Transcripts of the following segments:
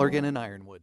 Morgan and Ironwood.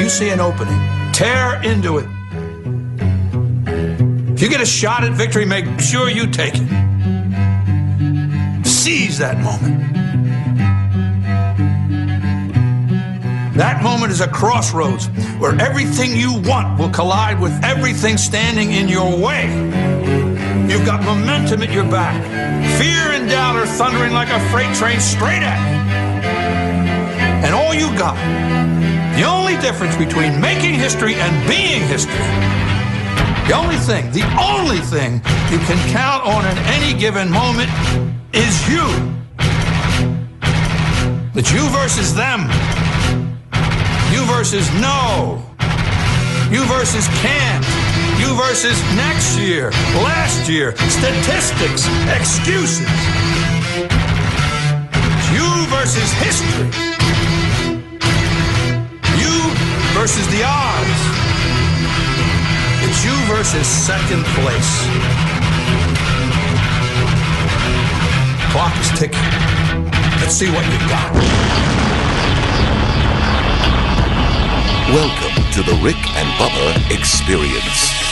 You see an opening, tear into it. If you get a shot at victory, make sure you take it. Seize that moment. That moment is a crossroads where everything you want will collide with everything standing in your way. You've got momentum at your back. Fear and doubt are thundering like a freight train straight at you. And all you got, the only difference between making history and being history, the only thing, the only thing you can count on in any given moment is you. It's you versus them. You versus no. You versus can't. You versus next year, last year, statistics, excuses. It's you versus history. Versus the odds. It's you versus second place. Clock is ticking. Let's see what you got. Welcome to the Rick and Bubba Experience.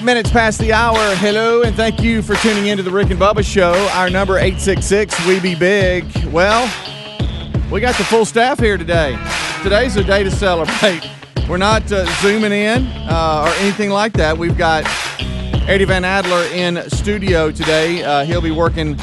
Eight minutes past the hour. Hello, and thank you for tuning into the Rick and Bubba Show. Our number 866 We Be Big. Well, we got the full staff here today. Today's a day to celebrate. We're not uh, zooming in uh, or anything like that. We've got Eddie Van Adler in studio today. Uh, he'll be working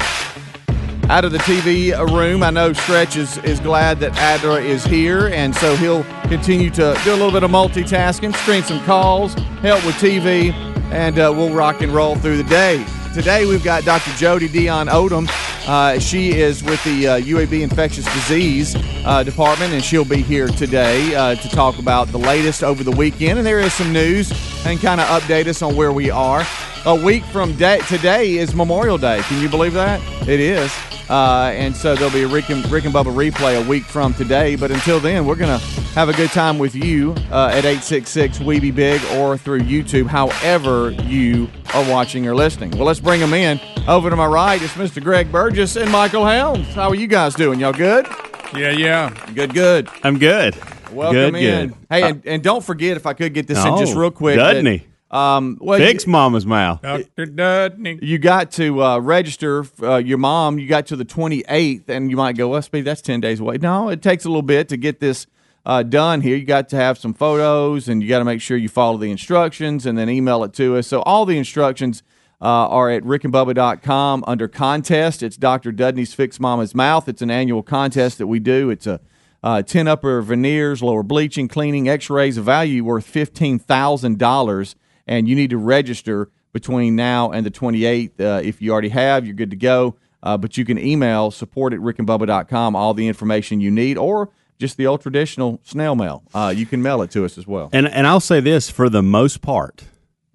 out of the TV room. I know Stretch is, is glad that Adler is here, and so he'll continue to do a little bit of multitasking, screen some calls, help with TV, and uh, we'll rock and roll through the day. Today we've got Dr. Jodie Dionne-Odom. Uh, she is with the uh, UAB Infectious Disease uh, Department, and she'll be here today uh, to talk about the latest over the weekend. And there is some news and kind of update us on where we are. A week from day, today is Memorial Day. Can you believe that? It is. Uh, and so there'll be a Rick and, Rick and Bubba replay a week from today. But until then, we're going to have a good time with you uh, at 866 We Be Big or through YouTube, however you are watching or listening. Well, let's bring them in. Over to my right, it's Mr. Greg Burgess and Michael Helms. How are you guys doing? Y'all good? Yeah, yeah. Good, good. I'm good. Welcome good, in. good. Hey, and, and don't forget, if I could get this in just real quick. doesn't that- he? Um, well, Fix mama's mouth. Dr. Dudney. you got to uh, register uh, your mom. You got to the 28th, and you might go, well, speed, that's 10 days away. No, it takes a little bit to get this uh, done here. You got to have some photos, and you got to make sure you follow the instructions and then email it to us. So all the instructions uh, are at rickandbubba.com under contest. It's Dr. Dudney's Fix Mama's Mouth. It's an annual contest that we do. It's a uh, 10 upper veneers, lower bleaching, cleaning, x rays, a value worth $15,000. And you need to register between now and the 28th. Uh, if you already have, you're good to go. Uh, but you can email support at rickandbubba.com all the information you need or just the old traditional snail mail. Uh, you can mail it to us as well. And and I'll say this for the most part,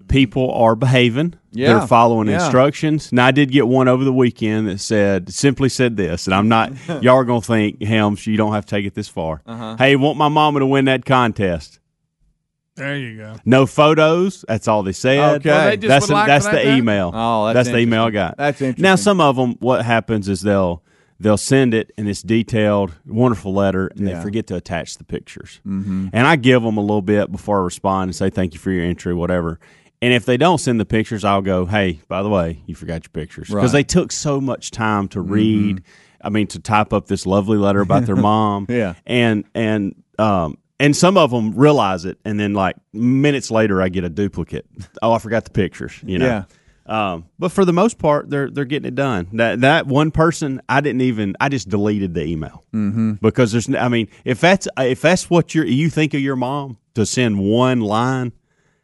people are behaving. Yeah, They're following yeah. instructions. Now I did get one over the weekend that said simply said this, and I'm not y'all are gonna think, Helms, you don't have to take it this far. Uh-huh. Hey, want my mama to win that contest. There you go. No photos. That's all they said. Okay. Well, they that's would the, like that's for the that, that? email. Oh, that's the email I got. That's interesting. Now some of them, what happens is they'll they'll send it and it's detailed, wonderful letter, and Yeah. they forget to attach the pictures. Mm-hmm. And I give them a little bit before I respond and say thank you for your entry, whatever. And if they don't send the pictures, I'll go, hey, by the way, you forgot your pictures because Right. they took so much time to read. I mean, to type up this lovely letter about their mom. Yeah. and and um and some of them realize it, and then like minutes later, I get a duplicate. Oh, I forgot the pictures. You know. Yeah. Um, but for the most part, they're they're getting it done. That that one person, I didn't even. I just deleted the email mm-hmm. because there's. I mean, if that's if that's what you you think of your mom to send one line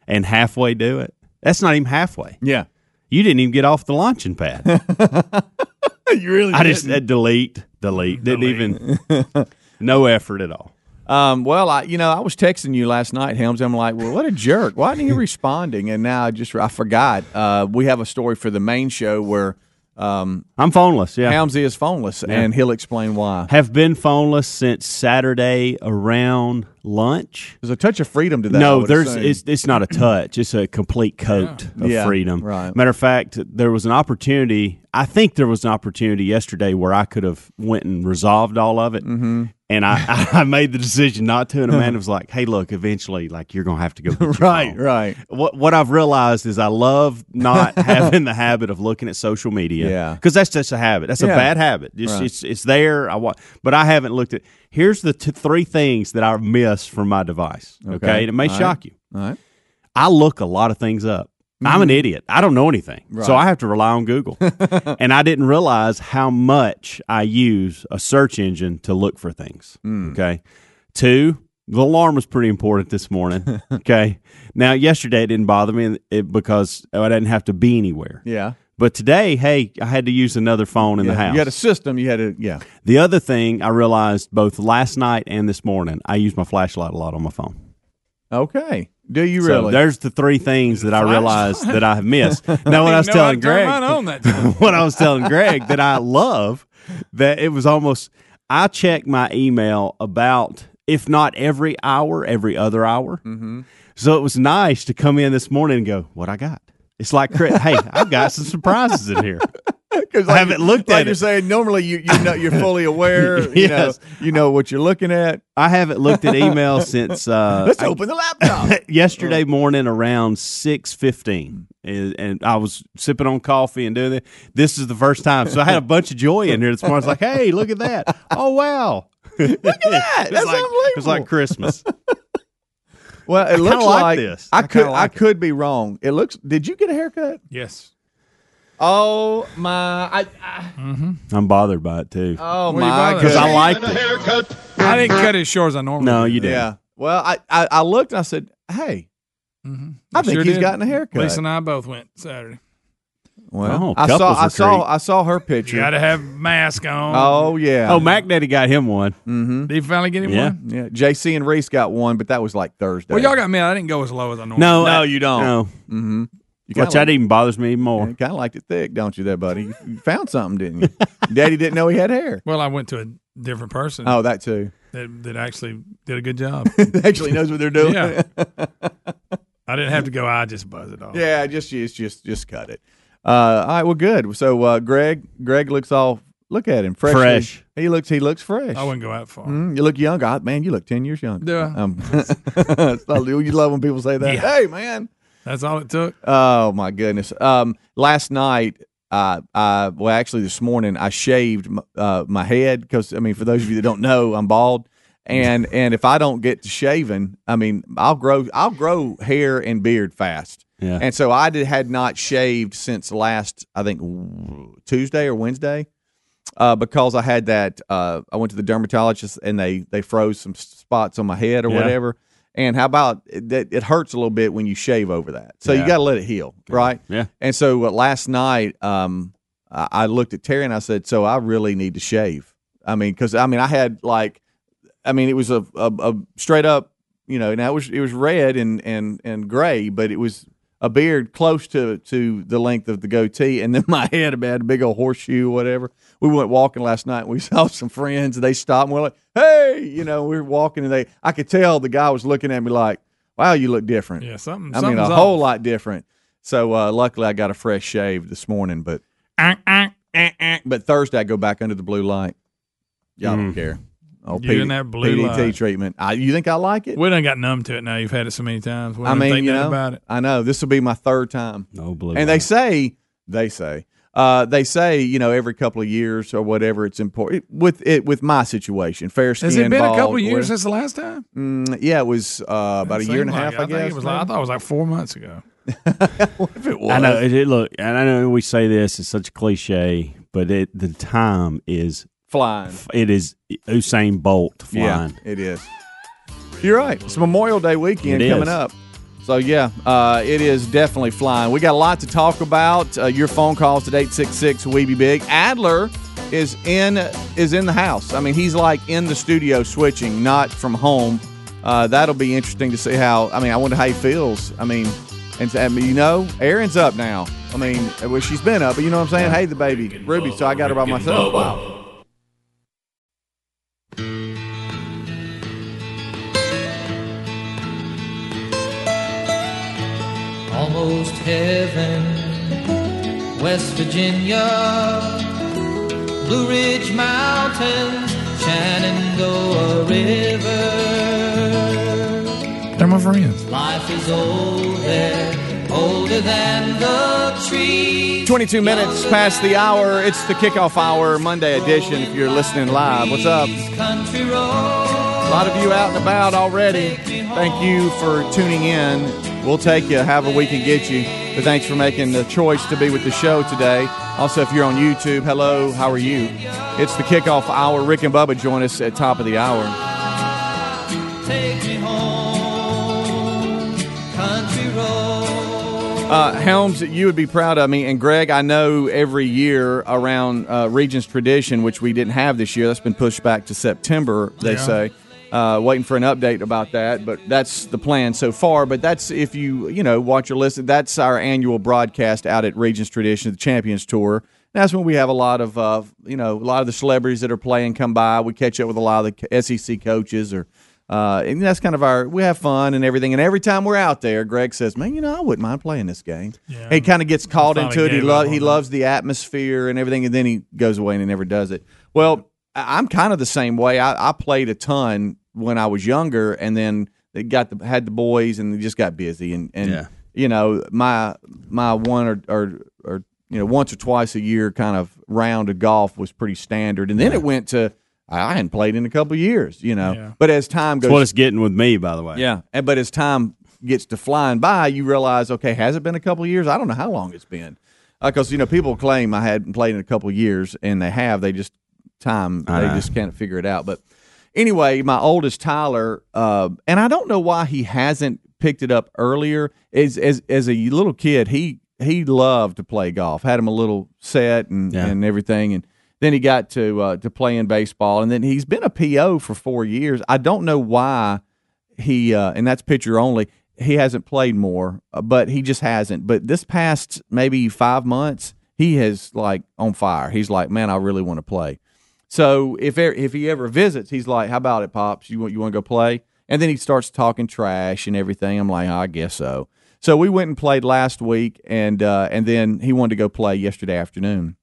and halfway do it, that's not even halfway. Yeah. You didn't even get off the launching pad. you really I just uh, delete, delete. Didn't even. no effort at all. Um, well, I you know I was texting you last night, Helms. I'm like, well, what a jerk! Why didn't he responding? And now I just I forgot. Uh, we have a story for the main show where um, I'm phoneless. Yeah. Helmsy is phoneless, and he'll explain why. have been phoneless since Saturday around lunch. There's a touch of freedom to that. No, there's it's it's not a touch. It's a complete coat of Yeah, freedom. right. Matter of fact, there was an opportunity. I think there was an opportunity yesterday where I could have went and resolved all of it. Mm-hmm. And I, I made the decision not to. And Amanda was like, "Hey, look, eventually, like you're gonna have to go." right, phone." right. What what I've realized is I love not having the habit of looking at social media. Yeah. because that's just a habit. That's Yeah. a bad habit. It's, Right. it's it's there. I want, but I haven't looked at. Here's the t- three things that I miss from my device. Okay, Okay. And it may All right. shock you. All right. I look a lot of things up. I'm an idiot. I don't know anything, so Mm-hmm. I have to rely on Google. and I didn't realize how much I use a search engine to look for things. Mm. Okay, two. The alarm was pretty important this morning. okay. Now, yesterday it didn't bother me because I didn't have to be anywhere. Yeah. But today, hey, I had to use another phone in the house. You had a system. You had a yeah. the other thing I realized both last night and this morning, I use my flashlight a lot on my phone. Okay. Do you So really? there's the three things that I realized that I have missed. Now, what I was telling turn Greg, mine on that what I was telling Greg that I love that it was almost I check my email about if not every hour, every other hour. Mm-hmm. So it was nice to come in this morning and go, "What I got." It's like, hey, I've got some surprises in here. Because I haven't looked like at you're it. saying normally you you know you're fully aware. You Yes. know you know what you're looking at. I haven't looked at email since uh, Let's open the laptop. yesterday morning around six fifteen, and, and I was sipping on coffee and doing it. This is the first time, so I had a bunch of joy in here this morning. I was like, "Hey, look at that! Oh wow, look at that! That's like, It was like. Christmas. Well, it kinda looks like like, this. I, I could like I it. could be wrong. It looks. Did you get a haircut? Yes. Oh my! I, I, I'm bothered by it too oh What you my! bothered because I goodness. liked it. I didn't cut it short as I normally No, do. you didn't. Yeah. Well, I, I I looked. and I said, "Hey, Mhm. I think sure he's did. gotten a haircut." Lisa and I both went Saturday. well, Oh, I saw couples I saw retreat. I saw her picture. You got to have mask on. Oh yeah. Oh, Mac Daddy got him one. Mm-hmm. Did you finally get him Yeah. one? yeah. JC and Reese got one, but that was like Thursday. Well, y'all got me. I didn't go as low as I normally. No, No, you don't. No, Mm-hmm. You which that even bothers me even more. You kind of liked it thick, don't you, there, buddy? You- You found something, didn't you? Daddy didn't know he had hair. Well, I went to a different person Oh, that too. that, that actually did a good job. Actually knows what they're doing. Yeah. I didn't have to go. I just buzz it off. Yeah, just just just just cut it. Uh, all right, well, good. So, uh, Greg, Greg looks all. Look at him, freshly- Fresh. He looks. He looks fresh. I wouldn't go that far. Mm, you look younger, Ah, man. You look ten years younger. Do I? Um, you love when people say that. Yeah. Hey, man. That's all it took. Oh my goodness. Um, last night, uh, I well, actually this morning, I shaved m- uh, my head because I mean, for those of you that don't know, I'm bald, and and if I don't get to shaving, I mean, I'll grow I'll grow hair and beard fast. Yeah. And so I did, had not shaved since last, I think Tuesday or Wednesday, uh, because I had that. Uh, I went to the dermatologist and they they froze some spots on my head or Yeah. whatever. And how about it, that it hurts a little bit when you shave over that. So you got to let it heal, right? Yeah. And so uh, last night, um, I, I looked at Terry and I said, "So I really need to shave." I mean, because I mean, I had like, I mean, it was a, a, a straight up, you know, now it was it was red and and and gray, but it was a beard close to to the length of the goatee, and then my head had a big old horseshoe, whatever. We went walking last night. and We saw some friends, and they stopped. and We're like, "Hey," you know, we were walking, and they, I could tell the guy was looking at me like, "Wow, you look different." Yeah, something. I mean, a something's whole lot different. So uh, luckily, I got a fresh shave this morning. But Ah, ah. eh, but Thursday I go back under the blue light. Y'all Mm. don't care. Oh, You and that blue PDT light. treatment. I, you think I like it? We done got numb to it now. You've had it so many times. We I mean, you know, about it. I know this will be my third time. No blue. and they say they say uh, they say you know every couple of years or whatever it's important with it with my situation fair skin Has it been a couple of years whatever. since the last time? Mm, yeah it was uh, about a year and a Seemed half like I, it. think guess it was like, I thought it was like four months ago. if it was I know it, it- Look, and I know we say this; it's such a cliche, but it the time is flying it is Usain Bolt flying. yeah it is you're right it's Memorial Day weekend It coming is. up so yeah uh, it is definitely flying. We got a lot to talk about. Uh, your phone calls at 866 we be big. Adler is in is in the house. I mean he's like in the studio switching not from home. Uh, that'll be interesting to see how I mean I wonder how he feels. I mean and I mean, you know Erin's up now. I mean well she's been up but you know what I'm saying? Hey the baby Ruby so I got her by myself. wow almost heaven. West Virginia, Blue Ridge Mountains, Shenandoah River. They're my friends. Life is old there, older than the tree. 22 minutes past the hour. It's the kickoff hour, Monday edition. If you're listening live, what's up? Country road. A lot of you out and about already. Thank you for tuning in. We'll take you however we can get you. But thanks for making the choice to be with the show today. Also, if you're on YouTube, hello, how are you? It's the kickoff hour. Rick and Bubba join us at top of the hour. Take me home, country road. Uh, Helms, you would be proud of me. And Greg, I know every year around uh, Regions Tradition, which we didn't have this year, that's been pushed back to September, they Yeah. say. Uh, waiting for an update about that, but that's the plan so far. But that's if you you know watch or listen. That's our annual broadcast out at Regions Tradition, the Champions Tour. That's when we have a lot of uh, you know a lot of the celebrities that are playing come by. We catch up with a lot of the SEC coaches or uh, and that's kind of our we have fun and everything. And every time we're out there, Greg says, "Man, you know, I wouldn't mind playing this game." Yeah. He kind of gets called into it. He lo- he loves the atmosphere and everything, and then he goes away and he never does it. Well, I'm kind of the same way. I, I played a ton when I was younger, and then they got the had the boys, and they just got busy, and and Yeah. you know my my one or, or or you know once or twice a year kind of round of golf was pretty standard, and then it went to. I hadn't played in a couple of years, you know. Yeah. But as time That's goes what it's getting with me, by the way. yeah, and but as time gets to flying by, you realize, okay, has it been a couple of years? I don't know how long it's been, uh, because you know people claim I hadn't played in a couple of years, and they have. They just time they know. just can't figure it out. But anyway, my oldest Tyler, uh, and I don't know why he hasn't picked it up earlier. As as as a little kid, he he loved to play golf. Had him a little set and Yeah. and everything, and then he got to uh, to playing baseball, and then he's been a PO for four years. I don't know why he uh, and that's pitcher only. He hasn't played more, uh, but he just hasn't. But this past maybe five months, he has like on fire. He's like, man, I really want to play. So if if he ever visits, he's like, "How about it, pops? You want you want to go play?" And then he starts talking trash and everything. I'm like, "I guess so." So we went and played last week, and uh, and then he wanted to go play yesterday afternoon.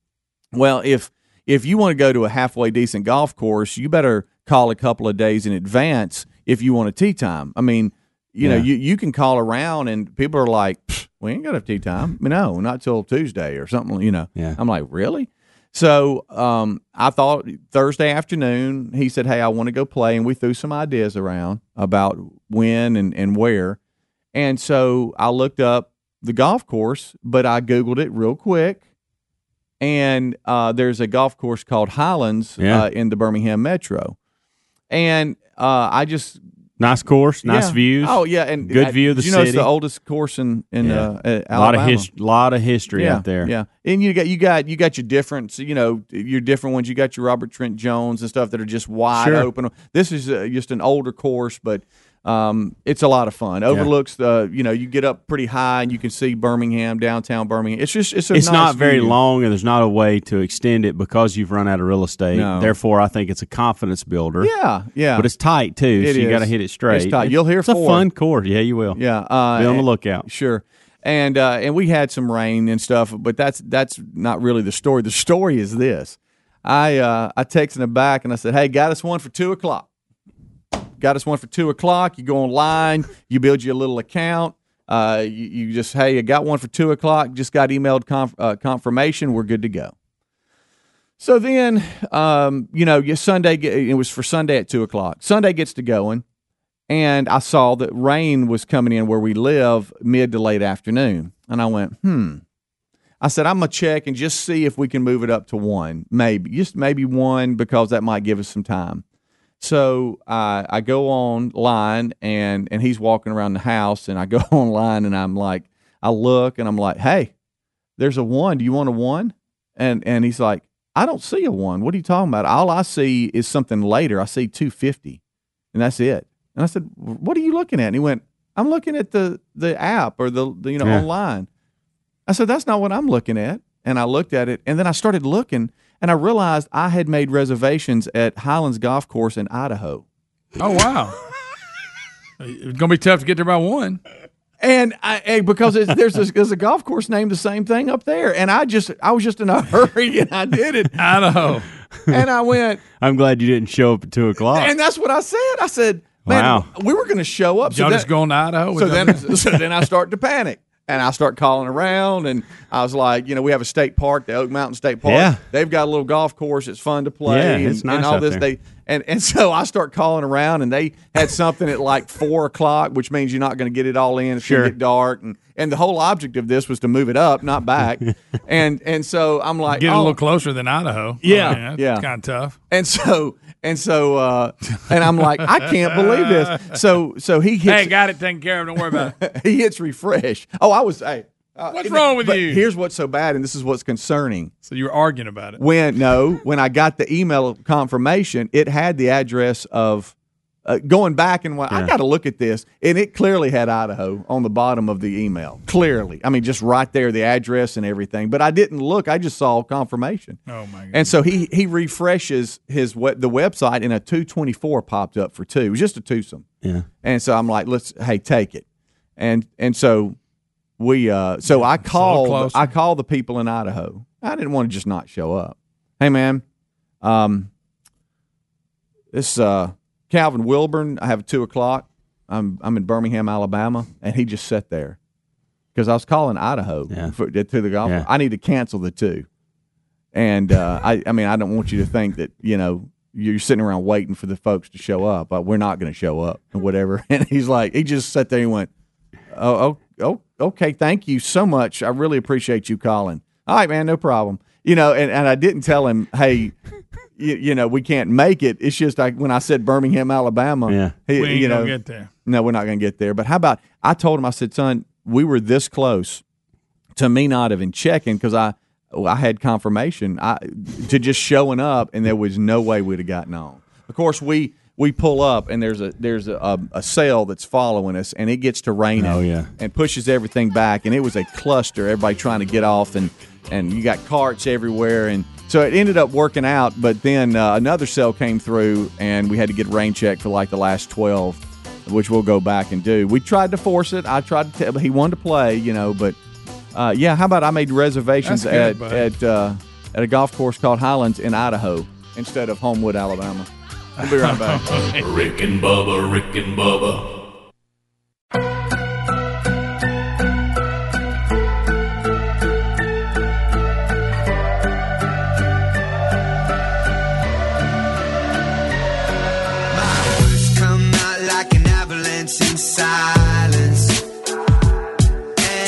Well, if if you want to go to a halfway decent golf course, you better call a couple of days in advance if you want a tee time. I mean, you know, you, you can call around and people are like, we ain't got a tee time. No, not till Tuesday or something, you know. Yeah. I'm like, really? So um, I thought Thursday afternoon, he said, hey, I want to go play. And we threw some ideas around about when and, and where. And so I looked up the golf course, but I Googled it real quick. And uh, there's a golf course called Highlands Yeah. uh, in the Birmingham Metro. And uh, I just Nice course, nice yeah. views. Oh yeah, and Good I- view of the did you know it's the oldest course in in Yeah. uh, uh, a lot of Alabama. his, lot of history yeah, out there. Yeah, and you got you got you got your different, you know, your different ones. You got your Robert Trent Jones and stuff that are just wide Sure. open. This is uh, just an older course, but um, it's a lot of fun. Overlooks the, you know, you get up pretty high and you can see Birmingham, downtown Birmingham. It's just it's a It's nice not very view. long, and there's not a way to extend it because you've run out of real estate. No. Therefore, I think it's a confidence builder. Yeah, yeah, But it's tight too, It so you got to hit it straight. It's tight. You'll hear it's a fun course. Yeah, you will. yeah. Uh, Be on the lookout. Sure. and uh, and we had some rain and stuff, but that's that's not really the story. The story is this: I uh, I texted him back and I said, "Hey, got us one for two o'clock. Got us one for two o'clock. You go online, you build you a little account." Uh, you, you just hey, I got one for two o'clock. Just got emailed conf- uh, confirmation. We're good to go. So then, um, you know, Sunday. It was for Sunday at two o'clock. Sunday gets to going, and I saw that rain was coming in where we live mid to late afternoon, and I went, hmm. I said I'm gonna check and just see if we can move it up to one, maybe just maybe one because that might give us some time. So I I go online and and he's walking around the house, and I go online and I'm like, I look and I'm like, hey, there's a one. Do you want a one? And and he's like, I don't see a one. What are you talking about? All I see is something later. I see 250, and that's it. And I said, what are you looking at? And he went, I'm looking at the the app or the, the you know Yeah. online. I said, that's not what I'm looking at. And I looked at it, and then I started looking, and I realized I had made reservations at Highlands Golf Course in Idaho. Oh wow. it's gonna be tough to get there by one. And I and because it's, there's a, there's a golf course named the same thing up there, and I just I was just in a hurry and I did it, Idaho. and I went, I'm glad you didn't show up at two o'clock. and that's what I said. I said, man, Wow. we were going to show up. Y'all that- just going to Idaho? so then, so then I start to panic. And I start calling around, and I was like, you know, we have a state park, the Oak Mountain State Park. Yeah. They've got a little golf course. It's fun to play. Yeah, and, it's nice and all out this. there. They and and so I start calling around, and they had something at like four o'clock, which means you're not going to get it all in. It's Sure. going to get dark, and and the whole object of this was to move it up, not back. and and so I'm like, Get a oh. little closer than Idaho. Yeah, I mean, that's yeah. kind of tough. And so and so uh, and I'm like, I can't believe this. So so he hits Hey, got it taken care of. Don't worry about it. he hits refresh. Oh, I was hey. uh, What's wrong with but you? Here's what's so bad, and this is what's concerning. So you were arguing about it. When no, when I got the email confirmation, it had the address of uh, going back and what I got to look at this, and it clearly had Idaho on the bottom of the email. Clearly, I mean, just right there, the address and everything. But I didn't look; I just saw confirmation. Oh my god. And so he he refreshes his the website, and a 224 popped up for two. It was just a twosome. yeah. And so I'm like, let's hey, take it. And and so we uh so I called. I called the people in Idaho. I didn't want to just not show up. Hey man, um this uh Calvin Wilburn, I have two o'clock. I'm I'm in Birmingham, Alabama, and he just sat there. Because I was calling Idaho Yeah. for, to the golf. Yeah. I need to cancel the two. And uh, I, I mean, I don't want you to think that you know you're sitting around waiting for the folks to show up. Uh, we're not going to show up and whatever. And he's like, he just sat there and went, "Oh, oh, oh, okay, thank you so much. I really appreciate you calling. All right, man, no problem. You know, and, and I didn't tell him, hey, you, you know, we can't make it. It's just like when I said Birmingham, Alabama. Yeah. he- we ain't you know, gonna get there. no, we're not going to get there. But how about I told him, I said, son, we were this close to me not even checking because I I had confirmation I, to just showing up, and there was no way we'd have gotten on. Of course, we we pull up, and there's a there's a, a, a sail that's following us, and it gets to raining, Oh, yeah. and pushes everything back, and it was a cluster. Everybody trying to get off, and and you got carts everywhere, and so it ended up working out. But then uh, another sail came through, and we had to get rain check for like the last twelve which we'll go back and do. We tried to force it. I tried to tell, but he wanted to play, you know, but uh, yeah. How about I made reservations That's good, at at uh, at a golf course called Highlands in Idaho instead of Homewood, Alabama. We'll be right back. Rick and Bubba, Rick and Bubba.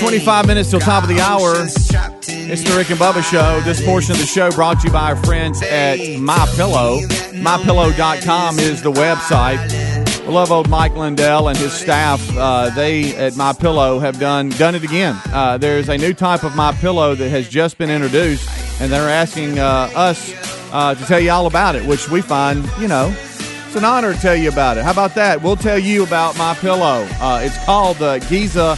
25 minutes till top of the hour. It's the Rick and Bubba Show. This portion of the show brought to you by our friends at My Pillow. MyPillow.com is the website. We love old Mike Lindell and his staff. Uh, they at My Pillow have done done it again. Uh, there's a new type of My Pillow that has just been introduced, and they're asking uh, us uh, to tell you all about it, which we find, you know, it's an honor to tell you about it. How about that? We'll tell you about My Pillow. Uh, it's called uh, Giza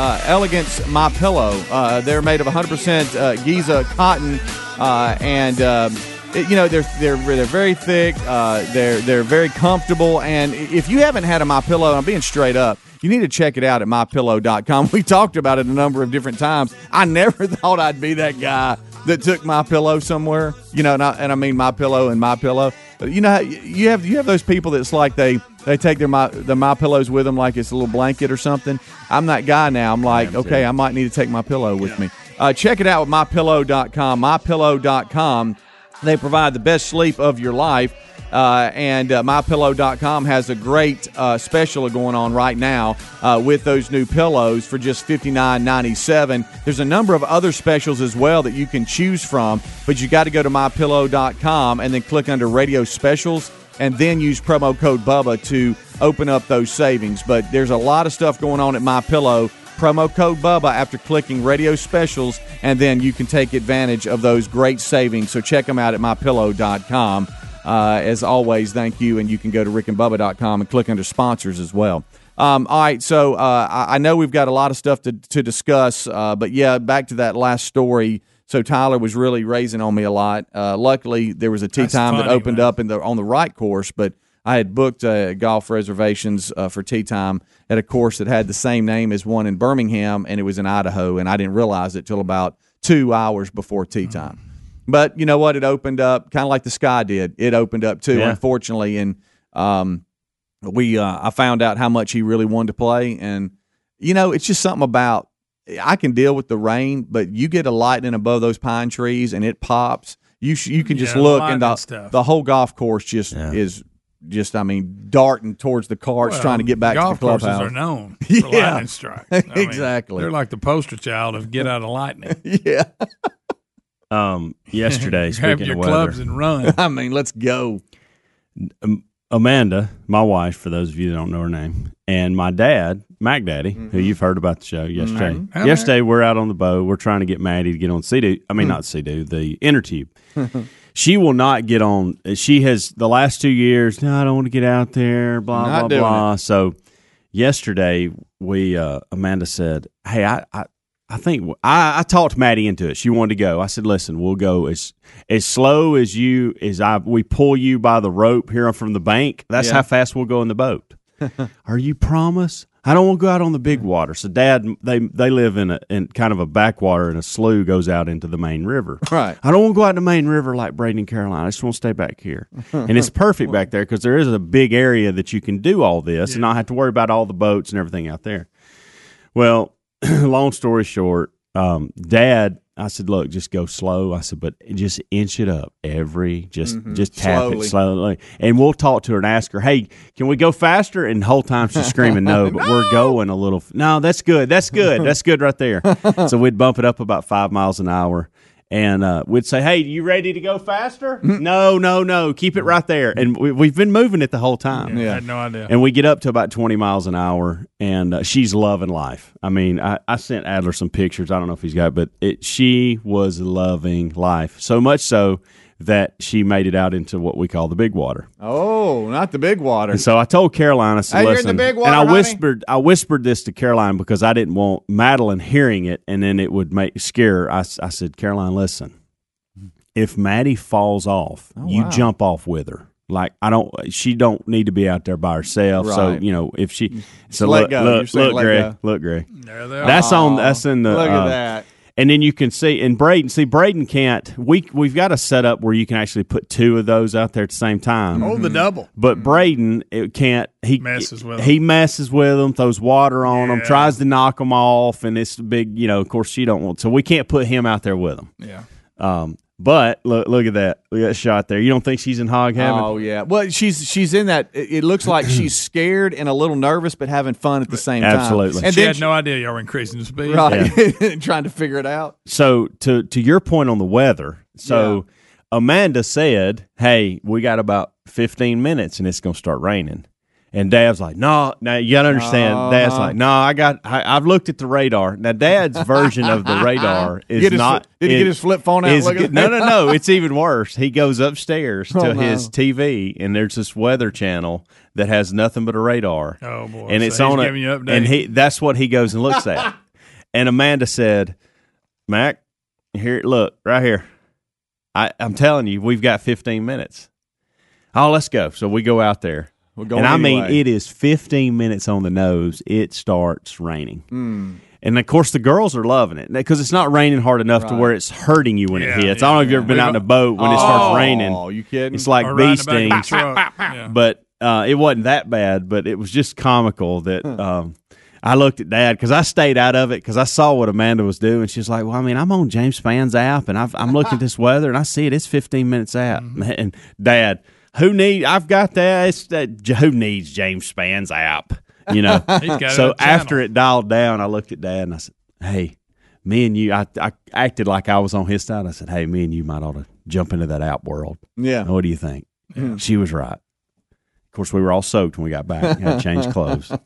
uh, Elegance My Pillow. Uh, they're made of 100% uh, Giza cotton, uh, and um, it- you know they're they're they're very thick. Uh, they're they're very comfortable. And if you haven't had a My Pillow, I'm being straight up. You need to check it out at mypillow.com. We talked about it a number of different times. I never thought I'd be that guy that took my pillow somewhere. You know, and I, and I mean my pillow and my pillow. You know, you have you have those people that's like they they take their my the my pillows with them like it's a little blanket or something. I'm that guy now. I'm like, okay, I might need to take my pillow with me. Uh, check it out with mypillow.com. Mypillow.com. They provide the best sleep of your life. Uh, and uh, mypillow.com has a great uh, special going on right now uh, with those new pillows for just $59.97. There's a number of other specials as well that you can choose from, but you got to go to mypillow.com and then click under radio specials and then use promo code Bubba to open up those savings. But there's a lot of stuff going on at MyPillow. Promo code Bubba after clicking radio specials, and then you can take advantage of those great savings. So check them out at mypillow.com. Uh, as always, thank you. And you can go to rickandbubba.com and click under sponsors as well. Um, all right, so uh, I I know we've got a lot of stuff to, to discuss, uh, but yeah, back to that last story. So Tyler was really raising on me a lot. Uh, luckily, there was a tee That's time that opened man. up in the on the right course, but I had booked uh, golf reservations uh, for tee time at a course that had the same name as one in Birmingham, and it was in Idaho, and I didn't realize it till about two hours before tee Mm. time. But you know what? It opened up kind of like the sky did. It opened up too, Yeah. unfortunately, and um, we uh, I found out how much he really wanted to play, and you know, it's just something about I can deal with the rain, but you get a lightning above those pine trees and it pops. You sh- you can just Yeah, look and the stuff. the whole golf course just is just I mean darting towards the carts Well, trying to get back to the golf courses clubhouse. are known for Yeah. lightning strikes. I mean, Exactly. they're like the poster child of get out of lightning. yeah, Um, yesterday, Grab speaking your of clubs and run. I mean, let's go. Amanda, my wife, for those of you that don't know her name, and my dad, Mac Daddy, Mm-hmm. who you've heard about the show yesterday. Mhm. Yesterday, we're out on the boat. We're trying to get Maddie to get on Sea-Doo. I mean, not Sea-Doo, the inner tube. she will not get on. She has the last two years. No, I don't want to get out there. Blah Not blah doing blah. So yesterday, we uh, Amanda said, "Hey, I." I I think I, I talked Maddie into it. She wanted to go. I said, "Listen, we'll go as as slow as you as I we pull you by the rope here from the bank. That's Yeah. how fast we'll go in the boat." Are you promise? I don't want to go out on the big water. So, Dad, they they live in a in kind of a backwater, and a slough goes out into the main river. Right. I don't want to go out in the main river like Braden and Carolina. I just want to stay back here, and it's perfect back there because there is a big area that you can do all this and not have to worry about all the boats and everything out there. Well, long story short, um, Dad, I said, look, just go slow. I said, but just inch it up every, just just tap Slowly. it slowly, and we'll talk to her and ask her, hey, can we go faster? And the whole time she's screaming no, but we're going a little. f- No, that's good. That's good. That's good right there. so we'd bump it up about five miles an hour. And uh, we'd say, "Hey, you ready to go faster?" no, no, no. Keep it right there. And we, we've been moving it the whole time. I had no idea. And we get up to about 20 miles an hour, and uh, she's loving life. I mean, I, I sent Adler some pictures. I don't know if he's got, it, but it, she was loving life so much so that she made it out into what we call the big water. Oh, not the big water. And so I told Caroline, I said, Hey, you're in the "Listen," big water, and I honey? whispered, I whispered this to Caroline because I didn't want Madeline hearing it, and then it would make scare her. I, s- I said, Caroline, listen, if Maddie falls off, you Oh, wow. jump off with her. Like I don't, she don't need to be out there by herself. So you know, if she, so let look, go. Look, saying look, let Greg, go. look, Greg. there they are. That's on. That's in the. Look at uh, that. And then you can see and Braden see Braden can't we we've got a setup where you can actually put two of those out there at the same time. oh, the double. But Braden it can't he Messes with 'em. he messes with them, throws water on them, tries to knock them off, and it's a big you know. Of course, she don't want so we can't put him out there with them. Yeah. Um, but look look at that look at that shot there. You don't think she's in hog heaven? Oh yeah. Well, she's she's in that. It it looks like she's scared and a little nervous, but having fun at the same time. Absolutely. And she then had no idea y'all were increasing the speed. right, trying to figure it out. so to to your point on the weather, so Amanda said, "Hey, we got about 15 minutes and it's going to start raining." And Dad's like, "No, now you got to understand." Dad's Uh-huh. like, "No, I got I, I've looked at the radar." Now Dad's version of the radar is his- not did he get is- his flip phone out? is no, no, no. It's even worse. He goes upstairs to Oh, no. his TV and there's this weather channel that has nothing but a radar. Oh, boy. And So it's on it. And he that's what he goes and looks at. and Amanda said, Mac, here, look, right here. I, I'm telling you, we've got 15 minutes. Oh, let's go. So we go out there. We're going and I mean, it is 15 minutes on the nose. It starts raining. Hmm. And of course, the girls are loving it because it's not raining hard enough to where it's hurting you when Yeah, it hits. I don't know if you've ever been out in a boat when it starts Oh, raining. you kidding? It's like Or bee riding the back of stings. Yeah. But uh, it wasn't that bad. But it was just comical that um, I looked at Dad because I stayed out of it because I saw what Amanda was doing. She's like, "Well, I mean, I'm on James Spann's app and I've, I'm looking at this weather and I see it. It's 15 minutes out." Mm-hmm. And Dad, who need? I've got that. It's that. Who needs James Spann's app? You know. He's got it so after it dialed down, I looked at Dad and I said, "Hey." Me and you, I, I acted like I was on his side. I said, "Hey, me and you might ought to jump into that app world." yeah. What do you think? She was right. Of course, we were all soaked when we got back. Had to change clothes.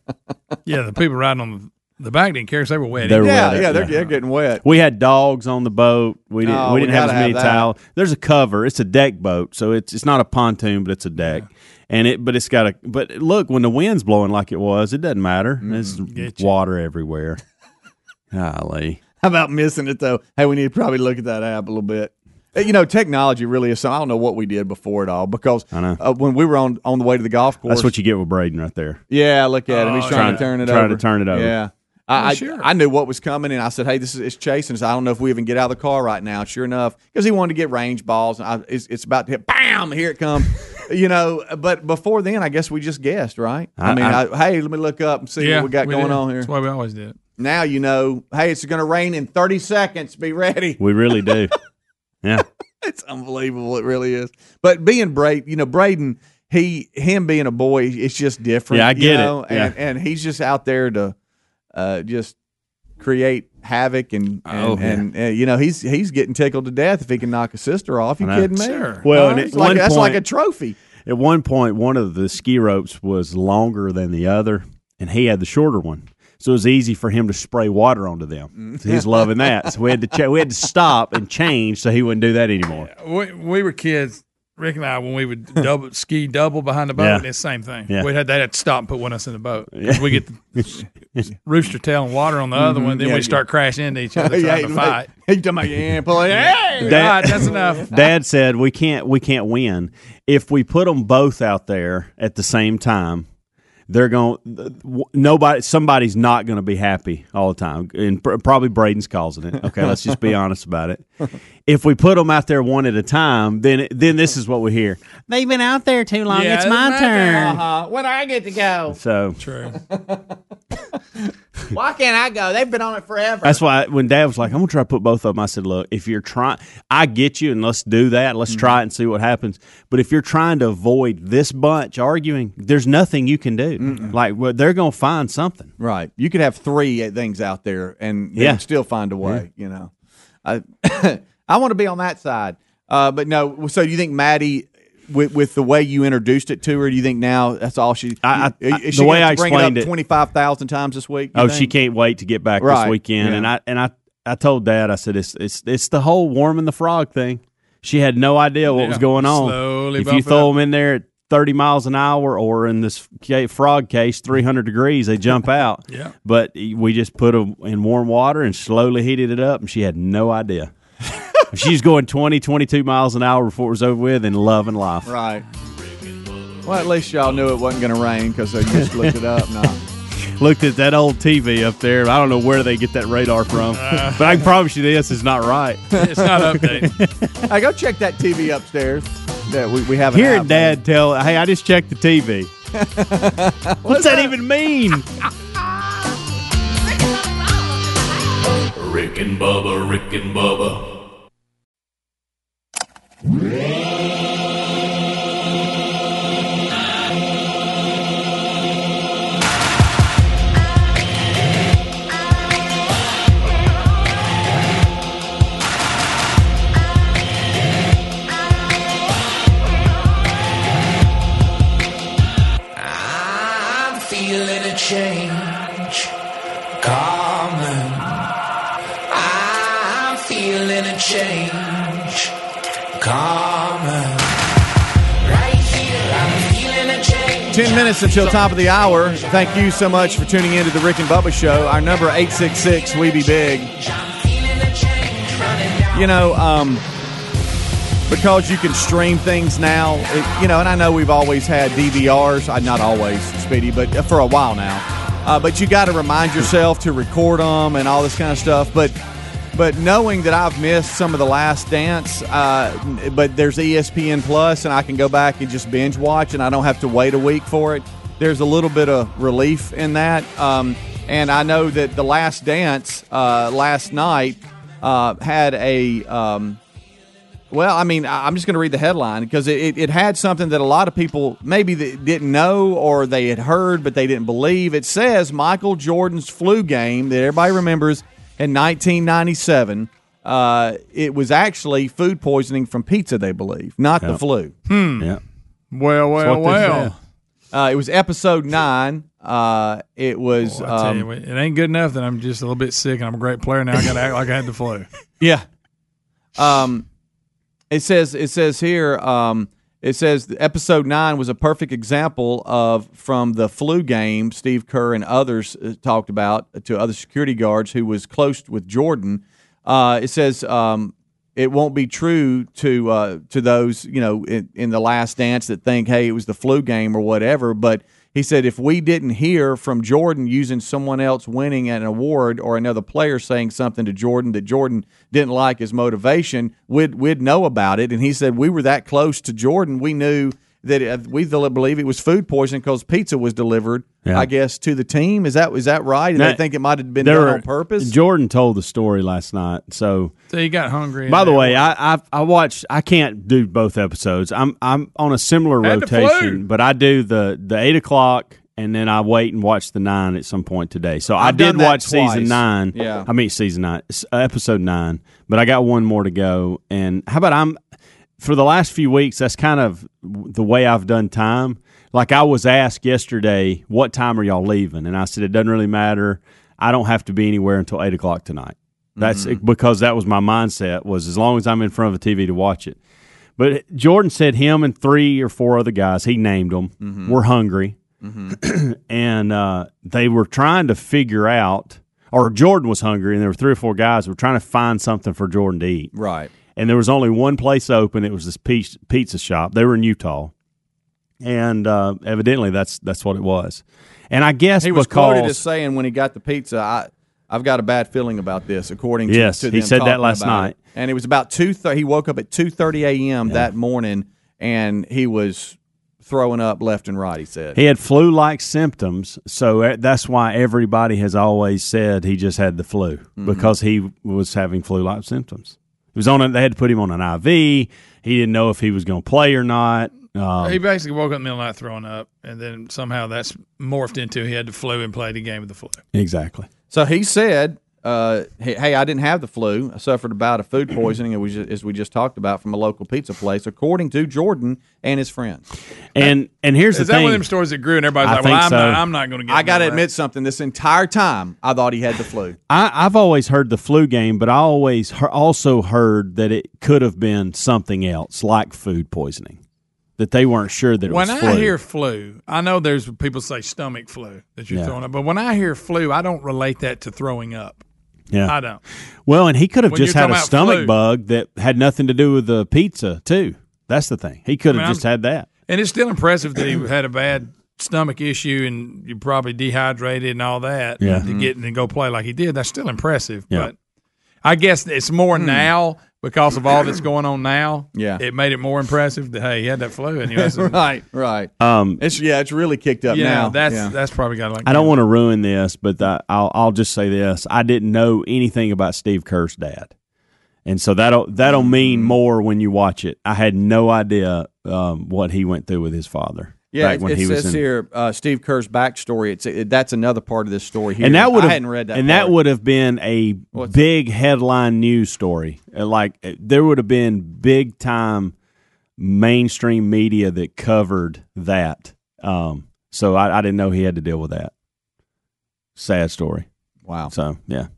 Yeah, the people riding on the, the back didn't care 'cause they were wet. They were Yeah, wet. yeah, they're, they're getting wet. We had dogs on the boat. We didn't. Oh, we we didn't have as many have towels. There's a cover. It's a deck boat, so it's it's not a pontoon, but it's a deck. And it, but it's got a. But look, when the wind's blowing like it was, it doesn't matter. There's Get you. water everywhere. Golly, How about missing it though? Hey, we need to probably look at that app a little bit. Uh, You know, technology really is. Something, I don't know what we did before it all because I know. Uh, when we were on on the way to the golf course. that's what you get with Braden right there. Yeah, look at him. He's Oh, trying to turn it Trying over. to turn it over. Yeah. I, oh, I, sure. I knew what was coming, and I said, "Hey, this is it's chasing us. I don't know if we even get out of the car right now." Sure enough, because he wanted to get range balls, and I, it's, it's about to hit. Bam! Here it comes. you know, but before then, I guess we just guessed, right? I, I- mean, I- I, hey, let me look up and see yeah, what we got going did. on here. That's why we always did. Now you know. Hey, it's going to rain in thirty seconds. Be ready. We really do. yeah. It's unbelievable. It really is. But being Braden, you know, Braden, he him being a boy, it's just different. Yeah, I you get it. Yeah. And and he's just out there to uh, just create havoc and and, Oh, yeah. and uh, you know he's he's getting tickled to death if he can knock a sister off. You I know. kidding me? Sure. Well, Huh? and at It's like, one that's like a trophy. At one point, one of the ski ropes was longer than the other, and he had the shorter one. So it was easy for him to spray water onto them. So he's loving that. So we had to ch- we had to stop and change so he wouldn't do that anymore. We, we were kids, Rick and I, when we would double ski double behind the boat, Yeah. it's the same thing. Yeah. We had they had to stop and put one of us in the boat. 'Cause We get the rooster tail and water on the other mm-hmm. one, then Yeah, we start crashing into each other yeah, trying to he- fight. He talking about yeah, pull it. Hey, Dad- right, that's enough. Dad said we can't we can't win if we put them both out there at the same time. They're going nobody somebody's not going to be happy all the time and pr- probably Braden's causing it. Okay, let's just be honest about it. If we put them out there one at a time, then then this is what we hear. They've been out there too long. Yeah, it's it's my my turn. uh-huh. When I get to go, So True. why can't I go? They've been on it forever. That's why when Dad was like, "I'm gonna try to put both of them," I said, "Look, if you're trying, I get you, and let's do that. Let's try it and see what happens. But if you're trying to avoid this bunch arguing, there's nothing you can do. Like, well, they're gonna find something. Right. You could have three things out there and Yeah. still find a way, you know. I I want to be on that side. Uh, but no, so do you think Maddie with, with the way you introduced it to her, do you think now that's all she I- I- I- she the way gonna I bring explained it it- 25,000 times this week? Oh, think? she can't wait to get back Right. this weekend. Yeah. And I and I I told Dad, I said, "It's it's it's the whole warming the frog thing." She had no idea what was going on. Slowly if you throw them in there at 30 miles an hour, or in this frog case, 300 degrees, they jump out. Yeah. But we just put them in warm water and slowly heated it up, and she had no idea. She's going 20, 22 miles an hour before it was over with in love and loving life. Right. Well, at least y'all knew it wasn't going to rain because they just looked it up. No. Looked at that old TV up there. I don't know where they get that radar from, uh. but I can promise you this is not right. It's not updated. hey, go check that TV upstairs that we, we have. an Hearing app. Dad tell, "Hey, I just checked the TV." What's that even mean? Rick and Bubba, Rick and Bubba. I'm until top of the hour. Thank you so much for tuning in to the Rick and Bubba Show. Our number 866 We Be Big. You know, um, because you can stream things now. It, you know, and I know we've always had DVRs. Uh, not always, Speedy, but for a while now. Uh, but you got to remind yourself to record them and all this kind of stuff. But but knowing that I've missed some of the Last Dance, uh, but there's ESPN Plus, and I can go back and just binge watch, and I don't have to wait a week for it. There's a little bit of relief in that. Um, and I know that the Last Dance uh, last night uh, had a. Um, well, I mean, I'm just going to read the headline because it, it had something that a lot of people maybe didn't know or they had heard but they didn't believe. It says Michael Jordan's flu game that everybody remembers in 1997. Uh, it was actually food poisoning from pizza, they believe, not the Yep. flu. Yeah. Well, well, what well. Uh, it was episode nine. Uh, it was. I tell um, you, it ain't good enough that I'm just a little bit sick and I'm a great player now. I got to act like I had the flu. Yeah. Um, it says it says here. Um, it says episode nine was a perfect example of from the flu game. Steve Kerr and others uh, talked about to other security guards who was close with Jordan. Uh, it says um, it won't be true to uh, to those you know in, in the last dance that think hey it was the flu game or whatever. But he said if we didn't hear from Jordan using someone else winning an award or another player saying something to Jordan that Jordan didn't like his motivation, we'd we'd know about it. And he said we were that close to Jordan, we knew that it, we believe it was food poisoning because pizza was delivered. Yeah. I guess to the team. Is that is that right? And they think it might have been There done were- on purpose. Jordan told the story last night. So, So you got hungry. by the that way. I, I I watched. I can't do both episodes. I'm I'm on a similar Had rotation, but I do the the eight o'clock, and then I wait and watch the nine at some point today. So I I've did done that watch season nine. Yeah. I mean season nine, uh, episode nine. But I got one more to go. And how about I'm for the last few weeks? That's kind of the way I've done time. Like I was asked yesterday, what time are y'all leaving? And I said it doesn't really matter. I don't have to be anywhere until eight o'clock tonight. That's mm-hmm. because that was my mindset was as long as I'm in front of a TV to watch it. But Jordan said him and three or four other guys, he named them, mm-hmm. were hungry. Mm-hmm. and uh, they were trying to figure out, or Jordan was hungry, and there were three or four guys who were trying to find something for Jordan to eat. right. And there was only one place open. It was this pizza, shop. They were in Utah. And uh, evidently that's that's what it was. And I guess He was because quoted as saying when he got the pizza, I, I've got a bad feeling about this. According to Yes, to he said that last night. it. and it was about two. Th- he woke up at two thirty a.m. that morning, and he was throwing up left and right. He said, He had flu like symptoms, so uh, that's why everybody has always said he just had the flu Mm-hmm. because he was having flu like symptoms. He was on it. They had to put him on an IV. He didn't know if he was going to play or not. Um, he basically woke up in the middle of the night throwing up, and then somehow that's morphed into he had the flu and played a game with the flu. exactly. So he said, uh, hey, hey, I didn't have the flu. I suffered about a bout of food poisoning, as we ju- as we just talked about, from a local pizza place, according to Jordan and his friends. And and here's Is the thing: is that one of them stories that grew and everybody's I like, "Well, I'm so. not, I'm not going to get." I got to admit something. This entire time, I thought he had the flu. I, I've always heard the flu game, but I always he- also heard that it could have been something else, like food poisoning. That they weren't sure that it When was I hear flu, I know there's people say stomach flu that you're Yeah. throwing up, but when I hear flu, I don't relate that to throwing up. Yeah. I don't. Well, and he could have When just you're had a talking about stomach flu. bug that had nothing to do with the pizza, too. That's the thing. He could I have mean, just I'm- had that. And it's still impressive that he had a bad stomach issue and you probably dehydrated and all that Yeah. to get and go play like he did. That's still impressive. Yeah. But I guess it's more hmm. now because of all that's going on now. Yeah. It made it more impressive that hey, he had that flu and he has right, right. Um, It's yeah, it's really kicked up yeah, now. that's yeah. that's probably got like I don't want to ruin this, but I- I'll I'll just say this: I didn't know anything about Steve Kerr's dad, and so that'll that'll mean Mm-hmm. more when you watch it. I had no idea um, what he went through with his father. Yeah, back it, when it he was says here uh, Steve Kerr's backstory. It's it, that's another part of this story here. and that would I have hadn't read that. and that would have been a What's big headline news story. Uh, Like uh, there would have been big time mainstream media that covered that. Um, so I, I didn't know he had to deal with that. Sad story. wow. So yeah.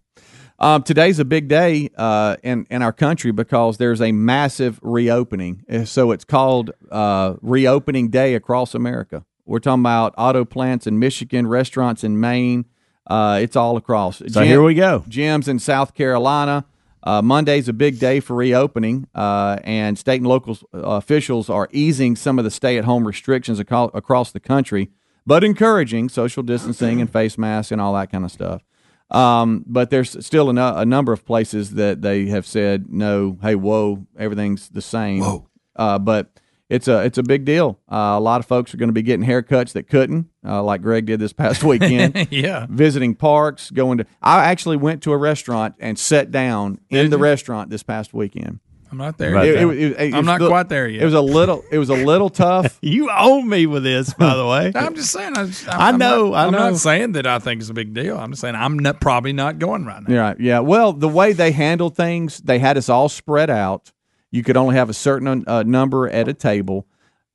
Um, today's a big day uh, in in our country because there's a massive reopening. Uh, So it's called uh, Reopening Day across America. We're talking about auto plants in Michigan, restaurants in Maine. Uh, it's all across. So here we go. Gyms in South Carolina. Uh, Monday's a big day for reopening, uh, and state and local uh, officials are easing some of the stay-at-home restrictions aco- across the country, but encouraging social distancing and face masks and all that kind of stuff. Um, but there's still a, nu- a number of places that they have said no. Hey, whoa, everything's the same. Whoa. Uh, but it's a it's a big deal. Uh, a lot of folks are going to be getting haircuts that couldn't, uh, like Greg did this past weekend. Yeah. visiting parks, going to. I actually went to a restaurant and sat down in the restaurant this past weekend. I'm not there. Right yet. there. It- it- it I'm not the- quite there yet. It was a little. It was a little tough. You own me with this, by the way. I'm just saying. I, just, I I'm know, Not, I I'm know. not saying that I think it's a big deal. I'm just saying I'm not, probably not going right now. Yeah, yeah. Well, the way they handled things, they had us all spread out. You could only have a certain uh, number at a table.